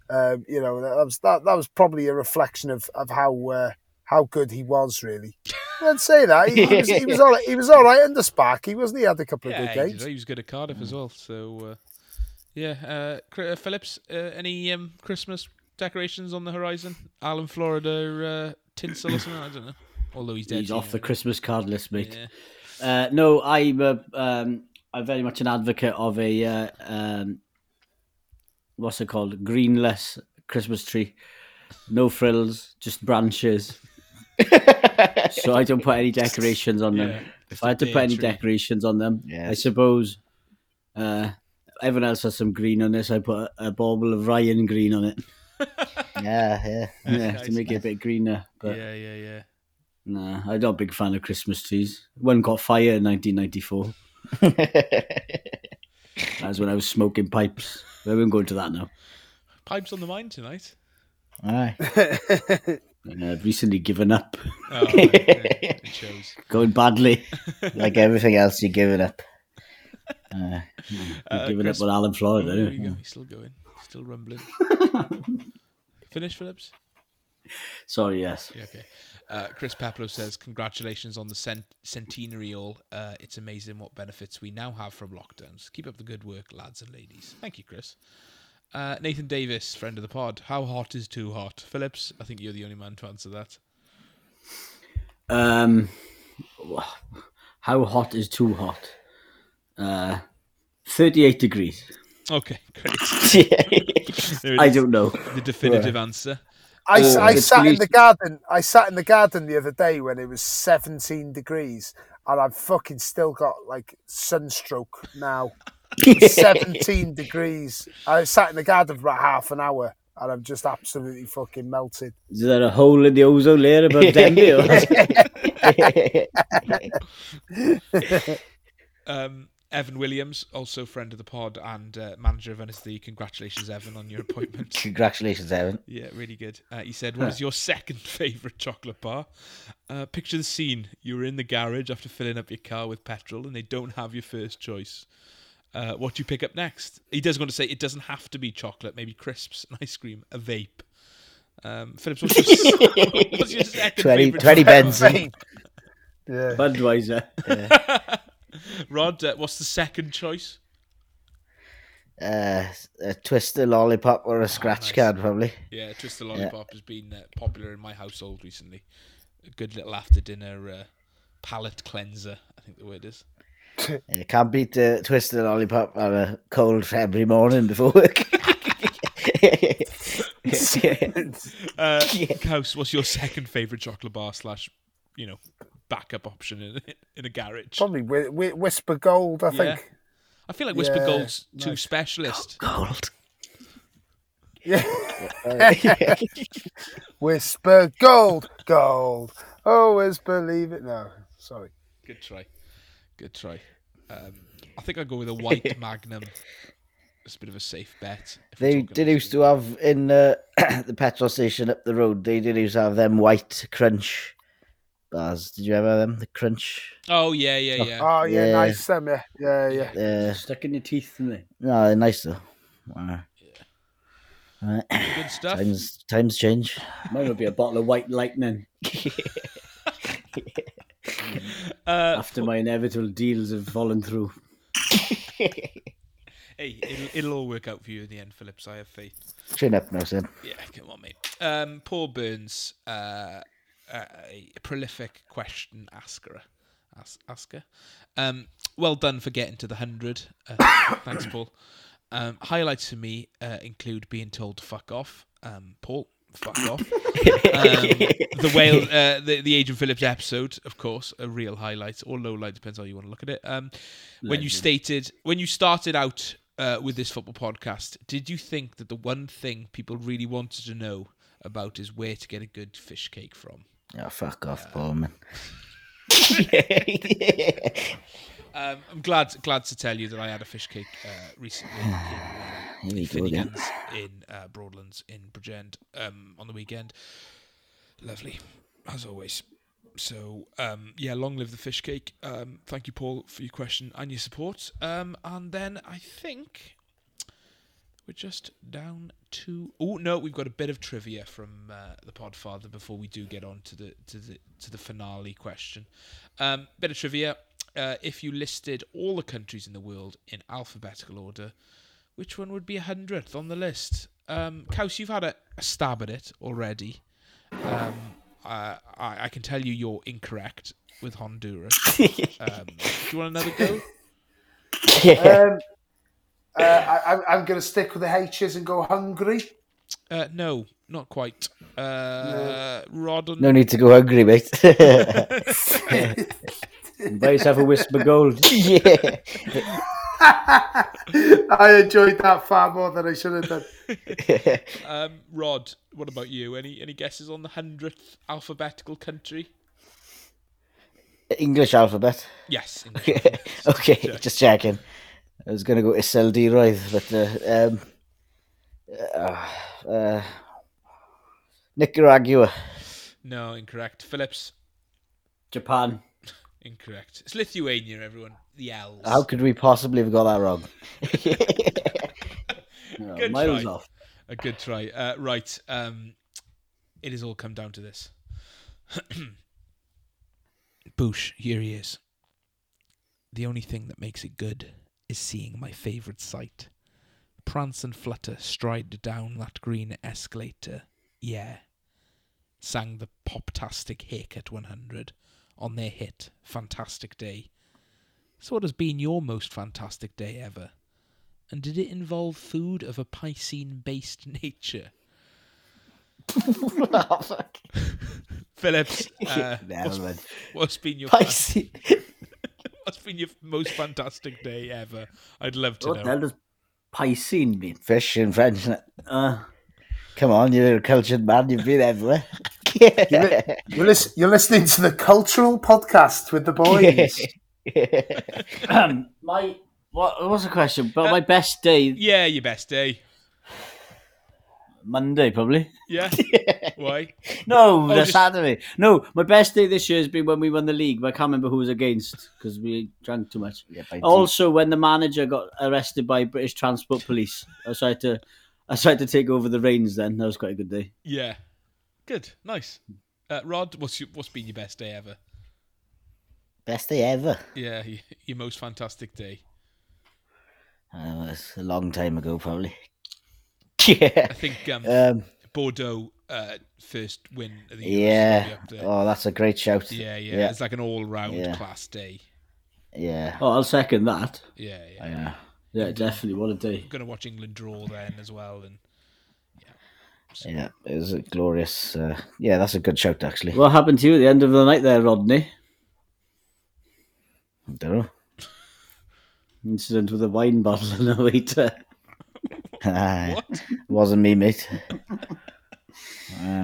Speaker 6: um, you know, that was that, that was probably a reflection of of how uh, how good he was, really. I'd say that he, he was he was all right, he was all right under Spark. He wasn't. He had a couple of
Speaker 1: yeah,
Speaker 6: good games.
Speaker 1: he was good at Cardiff as well. So uh, yeah, uh, uh, Phillips. Uh, any um, Christmas decorations on the horizon? Alan Florida uh, tinsel or something? I don't know. Although he's dead.
Speaker 2: He's
Speaker 1: so
Speaker 2: off
Speaker 1: you
Speaker 2: the. Christmas card list, mate.
Speaker 1: Yeah.
Speaker 2: Uh, no, I'm a, um, I'm very much an advocate of a uh, um, what's it called? Greenless Christmas tree, no frills, just branches. so I don't put any decorations on them.
Speaker 1: Yeah,
Speaker 2: if I had to put any
Speaker 1: tree.
Speaker 2: decorations on them, I suppose uh, everyone else has some green on this. I put a, a bauble of Ryan green on it,
Speaker 4: yeah, yeah.
Speaker 2: yeah,
Speaker 1: Nice,
Speaker 2: to make it a bit greener. But
Speaker 1: yeah, yeah, yeah.
Speaker 2: nah, I'm not a big fan of Christmas trees. One got fire in 1994. That was when I was smoking pipes. We won't go into that now.
Speaker 1: Pipes on the mind tonight.
Speaker 4: Aye.
Speaker 2: And I've recently given up,
Speaker 1: Oh, yeah, it shows.
Speaker 2: going badly.
Speaker 4: like everything else, you're giving up. Uh,
Speaker 2: I've
Speaker 1: Uh,
Speaker 2: given
Speaker 1: Chris-
Speaker 2: up with Alan
Speaker 1: Oh,
Speaker 2: Florida.
Speaker 1: there
Speaker 2: anyway.
Speaker 1: you go. He's still going. Still rumbling. Finish, Phillips.
Speaker 2: Sorry, yes.
Speaker 1: Yeah, okay. Uh, Chris Peplow says, "Congratulations on the cent- centenarial. Uh, it's amazing what benefits we now have from lockdowns. Keep up the good work, lads and ladies. Thank you, Chris." Uh, Nathan Davis, friend of the pod. How hot is too hot? Phillips, I think you're the only man to answer that.
Speaker 2: Um, how hot is too hot? Uh, 38 degrees.
Speaker 1: Okay, great.
Speaker 2: I don't know.
Speaker 1: The definitive answer.
Speaker 6: I,
Speaker 2: Oh,
Speaker 6: I sat in the garden. I sat in the garden the other day when it was 17 degrees, and I've fucking still got like sunstroke now. 17 degrees. I sat in the garden for about half an hour, and I'm just absolutely fucking melted.
Speaker 2: Is there a hole in the ozone layer above Denbigh?
Speaker 1: Um, Evan Williams, also friend of the pod and uh, manager of NSD. Congratulations, Evan, on your appointment.
Speaker 4: Congratulations, Evan.
Speaker 1: Yeah, really good. Uh, he said, "What is your second favorite chocolate bar?" Uh, picture the scene: you were in the garage after filling up your car with petrol, and they don't have your first choice. Uh, what do you pick up next? He does want to say it doesn't have to be chocolate, maybe crisps, an ice cream, a vape. Um, Phillips, what's your, what's your second
Speaker 4: 20,
Speaker 1: favorite?
Speaker 4: 20 Benson.
Speaker 6: Yeah.
Speaker 2: Budweiser.
Speaker 1: bar? Rod, uh, what's the second choice?
Speaker 4: Uh, a twister lollipop or a scratch
Speaker 1: nice.
Speaker 4: card, probably.
Speaker 1: Yeah, Twister Lollipop has been uh, popular in my household recently. A good little after dinner uh, palate cleanser, I think the word is.
Speaker 4: You can't beat the twister lollipop on a cold February morning before work.
Speaker 1: Uh, Caws, what's your second favourite chocolate bar slash, you know, backup option in, in a garage?
Speaker 6: Probably Whi- Whi- Wispa Gold, I
Speaker 1: Yeah.
Speaker 6: think.
Speaker 1: I feel like Wispa
Speaker 6: Yeah,
Speaker 1: Gold's too
Speaker 6: nice.
Speaker 1: specialist.
Speaker 4: Cold.
Speaker 6: Yeah. Wispa Gold, Gold. Always believe it. No, sorry.
Speaker 1: Good try. Good try. Um, I think I'd go with a white Magnum. It's a bit of a safe bet.
Speaker 4: They did used to have in uh, the petrol station up the road. They did used to have them white crunch bars. Did you ever have them? The crunch.
Speaker 1: Oh, yeah, yeah, yeah.
Speaker 6: Oh yeah,
Speaker 4: Yeah.
Speaker 6: nice them. Yeah, yeah, yeah.
Speaker 2: Stuck in your teeth, isn't they?
Speaker 4: no, they're nice though. Uh, uh,
Speaker 1: Good stuff.
Speaker 4: times times change.
Speaker 2: Mine would be a bottle of white lightning
Speaker 1: Uh,
Speaker 2: after my inevitable deals have fallen through.
Speaker 1: hey, it'll, it'll all work out for you in the end, Phillips. I have faith.
Speaker 4: Chin up now, Sam.
Speaker 1: Yeah, come on, mate. Um, Paul Burns, uh, a prolific question asker. As- asker. Um, well done for getting to the hundred. Uh, thanks, Paul. Um, highlights for me uh, include being told to fuck off. Um, Paul, fuck off. um, the whale, uh, the the Agent Phillips episode, of course, a real highlight or low light depends how you want to look at it. Um, when you stated when you started out uh, with this football podcast, did you think that the one thing people really wanted to know about is where to get a good fish cake from?
Speaker 4: Oh, fuck off, Paul, man.
Speaker 1: Um, I'm glad glad to tell you that I had a fish cake uh, recently in, uh,
Speaker 4: Here we go again.
Speaker 1: Finnegan's in uh, Broadlands in Bridgend um, on the weekend. Lovely, as always. So um, yeah, long live the fish cake. Um, thank you, Paul, for your question and your support. Um, and then I think we're just down to. Oh no, we've got a bit of trivia from uh, the Podfather before we do get on to the to the to the finale question. Um, bit of trivia. Uh, if you listed all the countries in the world in alphabetical order, which one would be a hundredth on the list? Um, Caws, you've had a, a stab at it already. Um, uh, I, I can tell you you're incorrect with Honduras. um, do you want another go?
Speaker 6: Um, uh, I, I'm- I'm going to stick with the H's and go hungry.
Speaker 1: Uh, no, not quite. Uh, Rod and
Speaker 4: No need to go hungry, mate.
Speaker 2: Buy yourself a Wispa Gold.
Speaker 4: yeah.
Speaker 6: I enjoyed that far more than I should have done.
Speaker 1: um, Rod. What about you? Any any guesses on the hundredth alphabetical country?
Speaker 4: English alphabet.
Speaker 1: Yes. English alphabet.
Speaker 4: okay,
Speaker 1: Check.
Speaker 4: just checking. I was going to go SLD right, but uh, um, uh, uh, Nicaragua.
Speaker 1: No, incorrect. Phillips.
Speaker 2: Japan.
Speaker 1: Incorrect. It's Lithuania, everyone. The L's.
Speaker 4: How could we possibly have got that wrong?
Speaker 2: No,
Speaker 1: Good
Speaker 2: miles
Speaker 1: try.
Speaker 2: off.
Speaker 1: A A good try. Uh, right. Um, it has all come down to this. Boosh, here he is. The only thing that makes it good is seeing my favourite sight. Prance and flutter stride down that green escalator. Yeah. Sang the poptastic Haircut 100 on their hit Fantastic Day. So, what has been your most fantastic day ever? And did it involve food of a Piscine based nature?
Speaker 4: Oh.
Speaker 1: Phillips, uh, what's, what's been your
Speaker 4: Pisces.
Speaker 1: What's been your most fantastic day ever? I'd love to
Speaker 2: What the
Speaker 1: know.
Speaker 2: hell does piscine mean?
Speaker 4: Fish in French. innit?
Speaker 2: Uh,
Speaker 4: Come on, you're a cultured man. You've been everywhere.
Speaker 6: You're, lis- you're listening to the cultural podcast with the boys.
Speaker 2: um, my what what was the question? But
Speaker 1: Uh,
Speaker 2: my best day
Speaker 1: Yeah, your best day.
Speaker 2: Monday probably.
Speaker 1: Yeah. Why?
Speaker 2: No,
Speaker 1: Oh,
Speaker 2: the
Speaker 1: just-
Speaker 2: Saturday. No, my best day this year has been when we won the league, but I can't remember who was against because we drank too much.
Speaker 4: Yeah,
Speaker 2: Also, when the manager got arrested by British Transport Police, I tried to, I tried to take over the reins. Then that was quite a good day.
Speaker 1: Yeah. Good. Nice. Uh, Rod, what's your, what's been your best day ever?
Speaker 4: Best day ever.
Speaker 1: Yeah, your most fantastic day.
Speaker 4: Uh, it's a long time ago, probably. Yeah.
Speaker 1: I think um,
Speaker 4: Um,
Speaker 1: Bordeaux uh, first win of the year.
Speaker 4: yeah. Oh, that's a great shout.
Speaker 1: Yeah, yeah,
Speaker 4: Yeah.
Speaker 1: It's like an all-round
Speaker 4: Yeah.
Speaker 1: class day.
Speaker 4: Yeah.
Speaker 2: Oh, I'll second that.
Speaker 1: Yeah, yeah.
Speaker 4: Yeah.
Speaker 2: Yeah, definitely. What a day.
Speaker 1: I'm Going to watch England draw then as well, and
Speaker 4: Yeah. It was a glorious. Uh, yeah, that's a good shout, actually.
Speaker 2: What happened to you at the end of the night there, Rodney?
Speaker 4: I don't know.
Speaker 2: Incident with a wine bottle and a waiter.
Speaker 1: What?
Speaker 4: wasn't me, mate.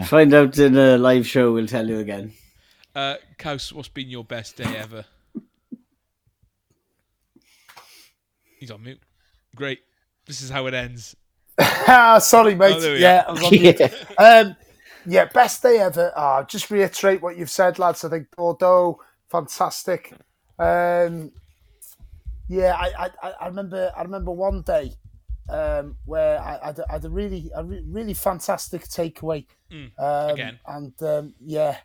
Speaker 2: Find out in a live show. We'll tell you again.
Speaker 1: Uh, Caws, what's been your best day ever? He's on mute. Great. This is how it ends.
Speaker 6: Ah, Sorry, mate.
Speaker 1: Oh, there
Speaker 6: yeah. I was on mute. um, yeah, best day ever. Ah, just reiterate what you've said, lads. I think Bordeaux, fantastic. Um, yeah, I, I, I- I remember. I remember one day um, where I, I, had a- I had a really, a re- really fantastic takeaway.
Speaker 1: Mm,
Speaker 6: um,
Speaker 1: again.
Speaker 6: and um, yeah,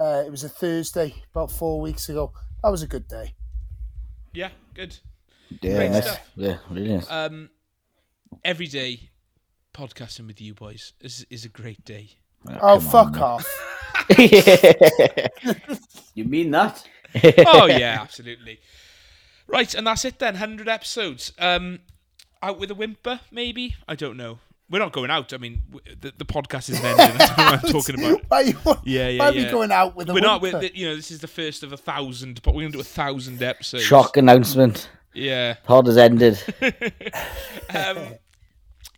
Speaker 6: uh, it was a Thursday about four weeks ago. That was a good day.
Speaker 1: Yeah, good.
Speaker 4: Yeah,
Speaker 1: Great
Speaker 4: nice.
Speaker 1: stuff.
Speaker 4: Yeah, really nice.
Speaker 1: Um, every day podcasting with you boys is is a great day.
Speaker 6: Oh,
Speaker 4: come
Speaker 6: fuck
Speaker 4: on,
Speaker 6: off!
Speaker 2: You mean that?
Speaker 1: oh yeah, absolutely. Right, and that's it then. Hundred episodes. Um, out with a whimper, maybe. I don't know. We're not going out. I mean, the, the podcast is ending. I don't know what I'm talking about.
Speaker 6: Why, are you,
Speaker 1: Yeah, yeah,
Speaker 6: why are we going out with a
Speaker 1: We're not.
Speaker 6: whimper?
Speaker 1: We're, you know, this is the first of a thousand, but we're going to do a thousand episodes.
Speaker 4: Shock announcement.
Speaker 1: Yeah.
Speaker 4: Pod has ended.
Speaker 1: um,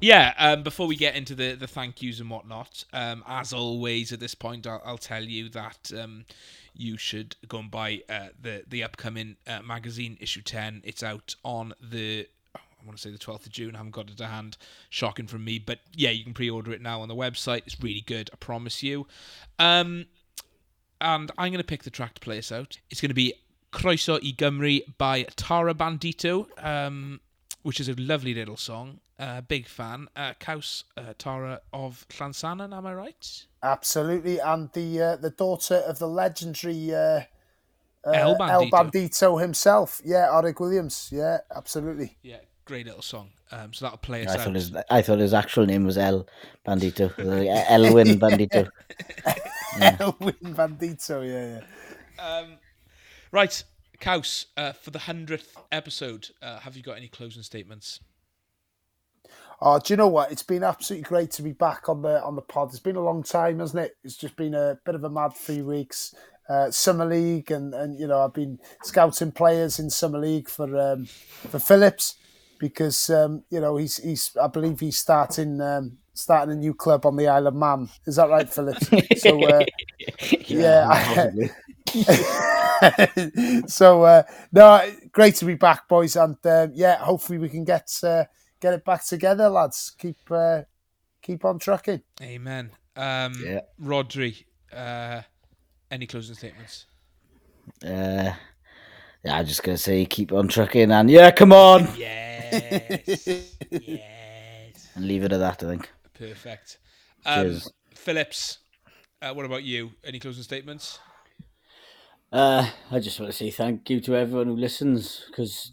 Speaker 1: yeah, um, before we get into the, the thank yous and whatnot, um, as always at this point, I'll, I'll tell you that um, you should go and buy uh, the the upcoming uh, magazine issue ten. It's out on the I want to say the twelfth of June. I haven't got it to hand. Shocking from me, but yeah, you can pre-order it now on the website. It's really good. I promise you. Um, and I'm going to pick the track to play us out. It's going to be Croeso i Gymru by Tara Bandito, um, which is a lovely little song. Uh, big fan. Uh, Caws uh, Tara of Llansannan, am I right?
Speaker 6: Absolutely, and the uh, the daughter of the legendary uh, uh,
Speaker 1: El
Speaker 6: El
Speaker 1: Bandito.
Speaker 6: Bandito himself. Yeah, Oric Williams. Yeah, absolutely.
Speaker 1: Yeah, great little song. Um, so that'll play us
Speaker 4: I
Speaker 1: out.
Speaker 4: thought his I thought his actual name was El Bandito, Elwin Bandito.
Speaker 6: Elwin Bandito. Yeah, yeah.
Speaker 1: Um, right, Caws, uh, for the hundredth episode, uh, have you got any closing statements?
Speaker 6: Oh, do you know what? It's been absolutely great to be back on the on the pod. It's been a long time, hasn't it? It's just been a bit of a mad three weeks. Uh, summer league, and and you know I've been scouting players in summer league for um, for Phillips because um, you know he's he's I believe he's starting um, starting a new club on the Isle of Man. Is that right, Phillips? So uh, yeah. so uh, no, great to be back, boys, and uh, yeah, hopefully we can get uh, get it back together, lads. Keep uh, keep on trucking.
Speaker 1: Amen. Um,
Speaker 4: Yeah.
Speaker 1: Rhodri, uh, any closing statements?
Speaker 4: Uh, yeah, I'm just gonna say keep on trucking and yeah, come on,
Speaker 1: Yes. yes.
Speaker 4: and leave it at that. I think.
Speaker 1: Perfect. Um,
Speaker 4: Cheers.
Speaker 1: Phillips, uh, what about you? Any closing statements?
Speaker 2: Uh, I just want to say thank you to everyone who listens because,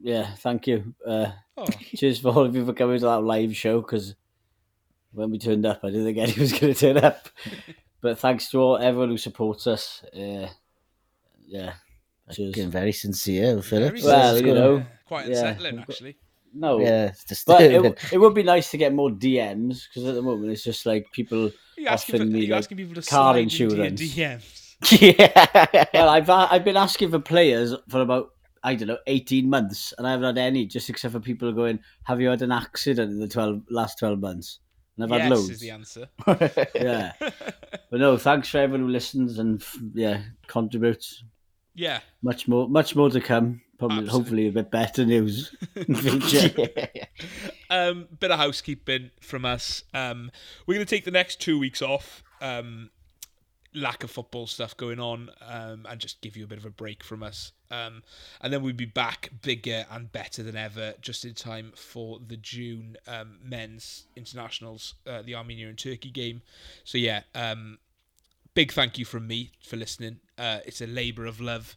Speaker 2: yeah, thank you. Uh,
Speaker 1: Oh,
Speaker 2: cheers for all of you for coming to that live show because when we turned up, I didn't think anyone was going to turn up. but thanks to all everyone who supports us. Uh, yeah, cheers.
Speaker 4: Getting very sincere, Philip.
Speaker 1: Very
Speaker 2: Well,
Speaker 1: sincere.
Speaker 2: you know,
Speaker 1: Yeah, quite
Speaker 2: yeah.
Speaker 1: unsettling actually.
Speaker 2: No,
Speaker 4: Yeah, it's
Speaker 2: but it, it would be nice to get more DMs because at the moment it's just like people.
Speaker 1: You asking,
Speaker 2: Offering
Speaker 1: are
Speaker 2: me,
Speaker 1: you
Speaker 2: like,
Speaker 1: asking people to
Speaker 2: car
Speaker 1: slide your
Speaker 2: insurance.
Speaker 1: DMs?
Speaker 4: yeah.
Speaker 2: Well, I've uh, I've been asking for players for about I don't know eighteen months, and I haven't had any. Just except for people going, "Have you had an accident in the twelve last twelve months?" And I've had
Speaker 1: yes
Speaker 2: loads.
Speaker 1: is the answer.
Speaker 2: yeah, but no, thanks for everyone who listens and yeah contributes.
Speaker 1: Yeah,
Speaker 2: Much more, much more to come. Probably,
Speaker 1: Absolutely.
Speaker 2: hopefully, a bit better news in future.
Speaker 1: um, bit of housekeeping from us. Um, we're going to take the next two weeks off. Um, lack of football stuff going on, um, and just give you a bit of a break from us. Um, and then we'll be back bigger and better than ever, just in time for the June um, men's internationals, uh, the Armenia and Turkey game. So yeah, um, big thank you from me for listening. Uh, it's a labour of love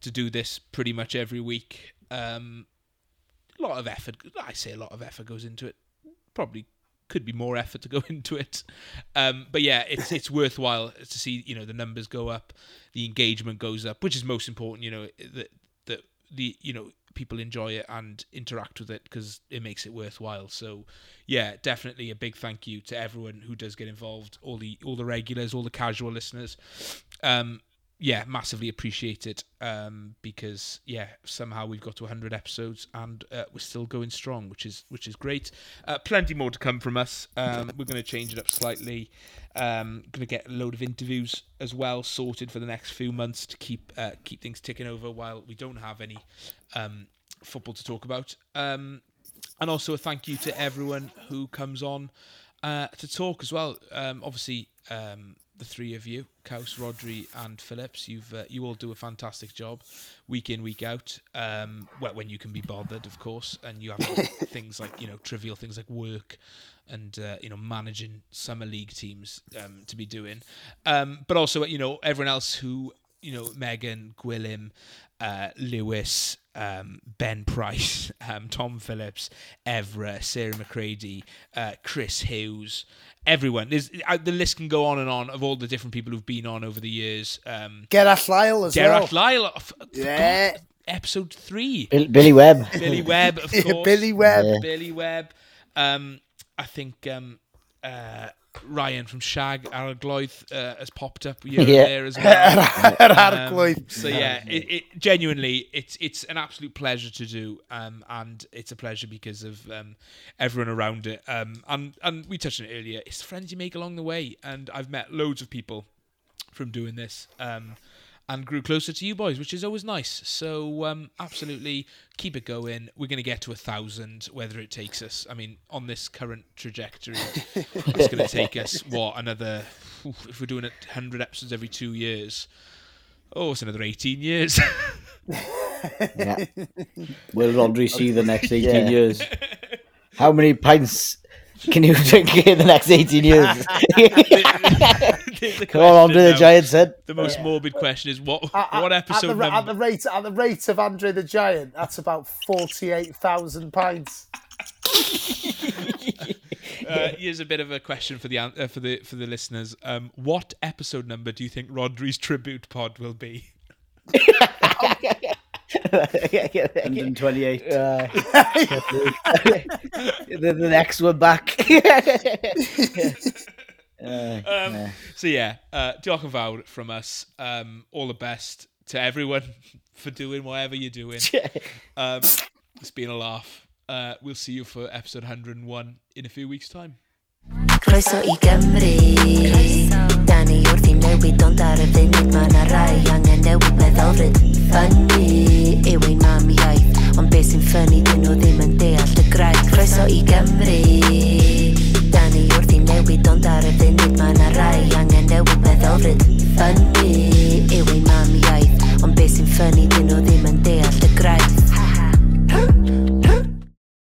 Speaker 1: to do this pretty much every week. Um, a lot of effort. I say a lot of effort goes into it. Probably could be more effort to go into it. Um, but yeah, it's it's worthwhile to see you know the numbers go up, the engagement goes up, which is most important. You know that that the you know people enjoy it and interact with it because it makes it worthwhile. So yeah, definitely a big thank you to everyone who does get involved, all the all the regulars, all the casual listeners. Um, yeah, massively appreciate it um, because yeah, somehow we've got to 100 episodes and uh, we're still going strong, which is which is great. Uh, plenty more to come from us. Um, we're going to change it up slightly. Um, going to get a load of interviews as well sorted for the next few months to keep uh, keep things ticking over while we don't have any um, football to talk about. Um, and also a thank you to everyone who comes on uh, to talk as well. Um, obviously, um, the three of you, Caws, Rhodri, and Phillips, you've uh, you all do a fantastic job, week in, week out. Um, well, when you can be bothered, of course, and you have things like you know trivial things like work and uh, you know managing summer league teams um, to be doing, um, but also you know everyone else who you know Megan, Gwilym, uh, Lewis, um, Ben Price, um, Tom Phillips, Evra, Sarah McCready, uh, Chris Hughes, everyone. There's, uh, the list can go on and on of all the different people who've been on over the years. Um,
Speaker 6: Gerard Lyle as
Speaker 1: Gerard
Speaker 6: well.
Speaker 1: Lyle, f- forgot
Speaker 6: Yeah.
Speaker 1: episode three.
Speaker 4: Bill- Billy Webb.
Speaker 1: Billy Webb, of course.
Speaker 6: Billy Webb.
Speaker 4: Yeah.
Speaker 1: Billy Webb. Um, I think um, uh, Ryan from Shag, Aragloith, uh, has popped up here
Speaker 4: Yeah.
Speaker 1: there as well. Um, so yeah, it, it genuinely it's it's an absolute pleasure to do, um, and it's a pleasure because of um, everyone around it. Um, and and we touched on it earlier. It's friends you make along the way, and I've met loads of people from doing this. Um, and grew closer to you boys, which is always nice. So um, absolutely keep it going. We're going to get to a thousand, whether it takes us. I mean, on this current trajectory, it's going to take us what another. oof, if we're doing it hundred episodes every two years, oh, it's another eighteen years.
Speaker 4: Yeah.
Speaker 2: Will Rhodri see the next eighteen
Speaker 4: Yeah.
Speaker 2: years?
Speaker 4: How many pints can you drink in the next 18 years?
Speaker 1: The
Speaker 4: Come on, Andre the
Speaker 1: question now-
Speaker 4: Giant said.
Speaker 1: The most morbid question is what
Speaker 6: At- at-
Speaker 1: what episode
Speaker 6: at the, at the rate at the rate of Andre the Giant, that's about forty-eight thousand pints.
Speaker 1: Uh, here's a bit of a question for the uh, for the for the listeners. Um, what episode number do you think Rhodri's tribute pod will be?
Speaker 2: 128.
Speaker 4: Uh, the, the next one back.
Speaker 1: um, so yeah, uh, diolch yn fawr from us. Um, all the best to everyone for doing whatever you're doing. um, it's been a laugh. Uh, we'll see you for episode 101 in a few weeks' time.
Speaker 8: Croeso i Gymru Da ni wrth i newid ond ar y funud Mae na rai angen newid meddylfryd Ffynnu yw ein mam iaith Ond beth sy'n ffynnu dyn nhw ddim yn deall y graig Croeso i Gymru newid ond ar y funud mae yna rai angen newid meddylfryd Ffynnu yw ei mam iaith ond beth sy'n ffynnu dyn nhw ddim yn deall y graith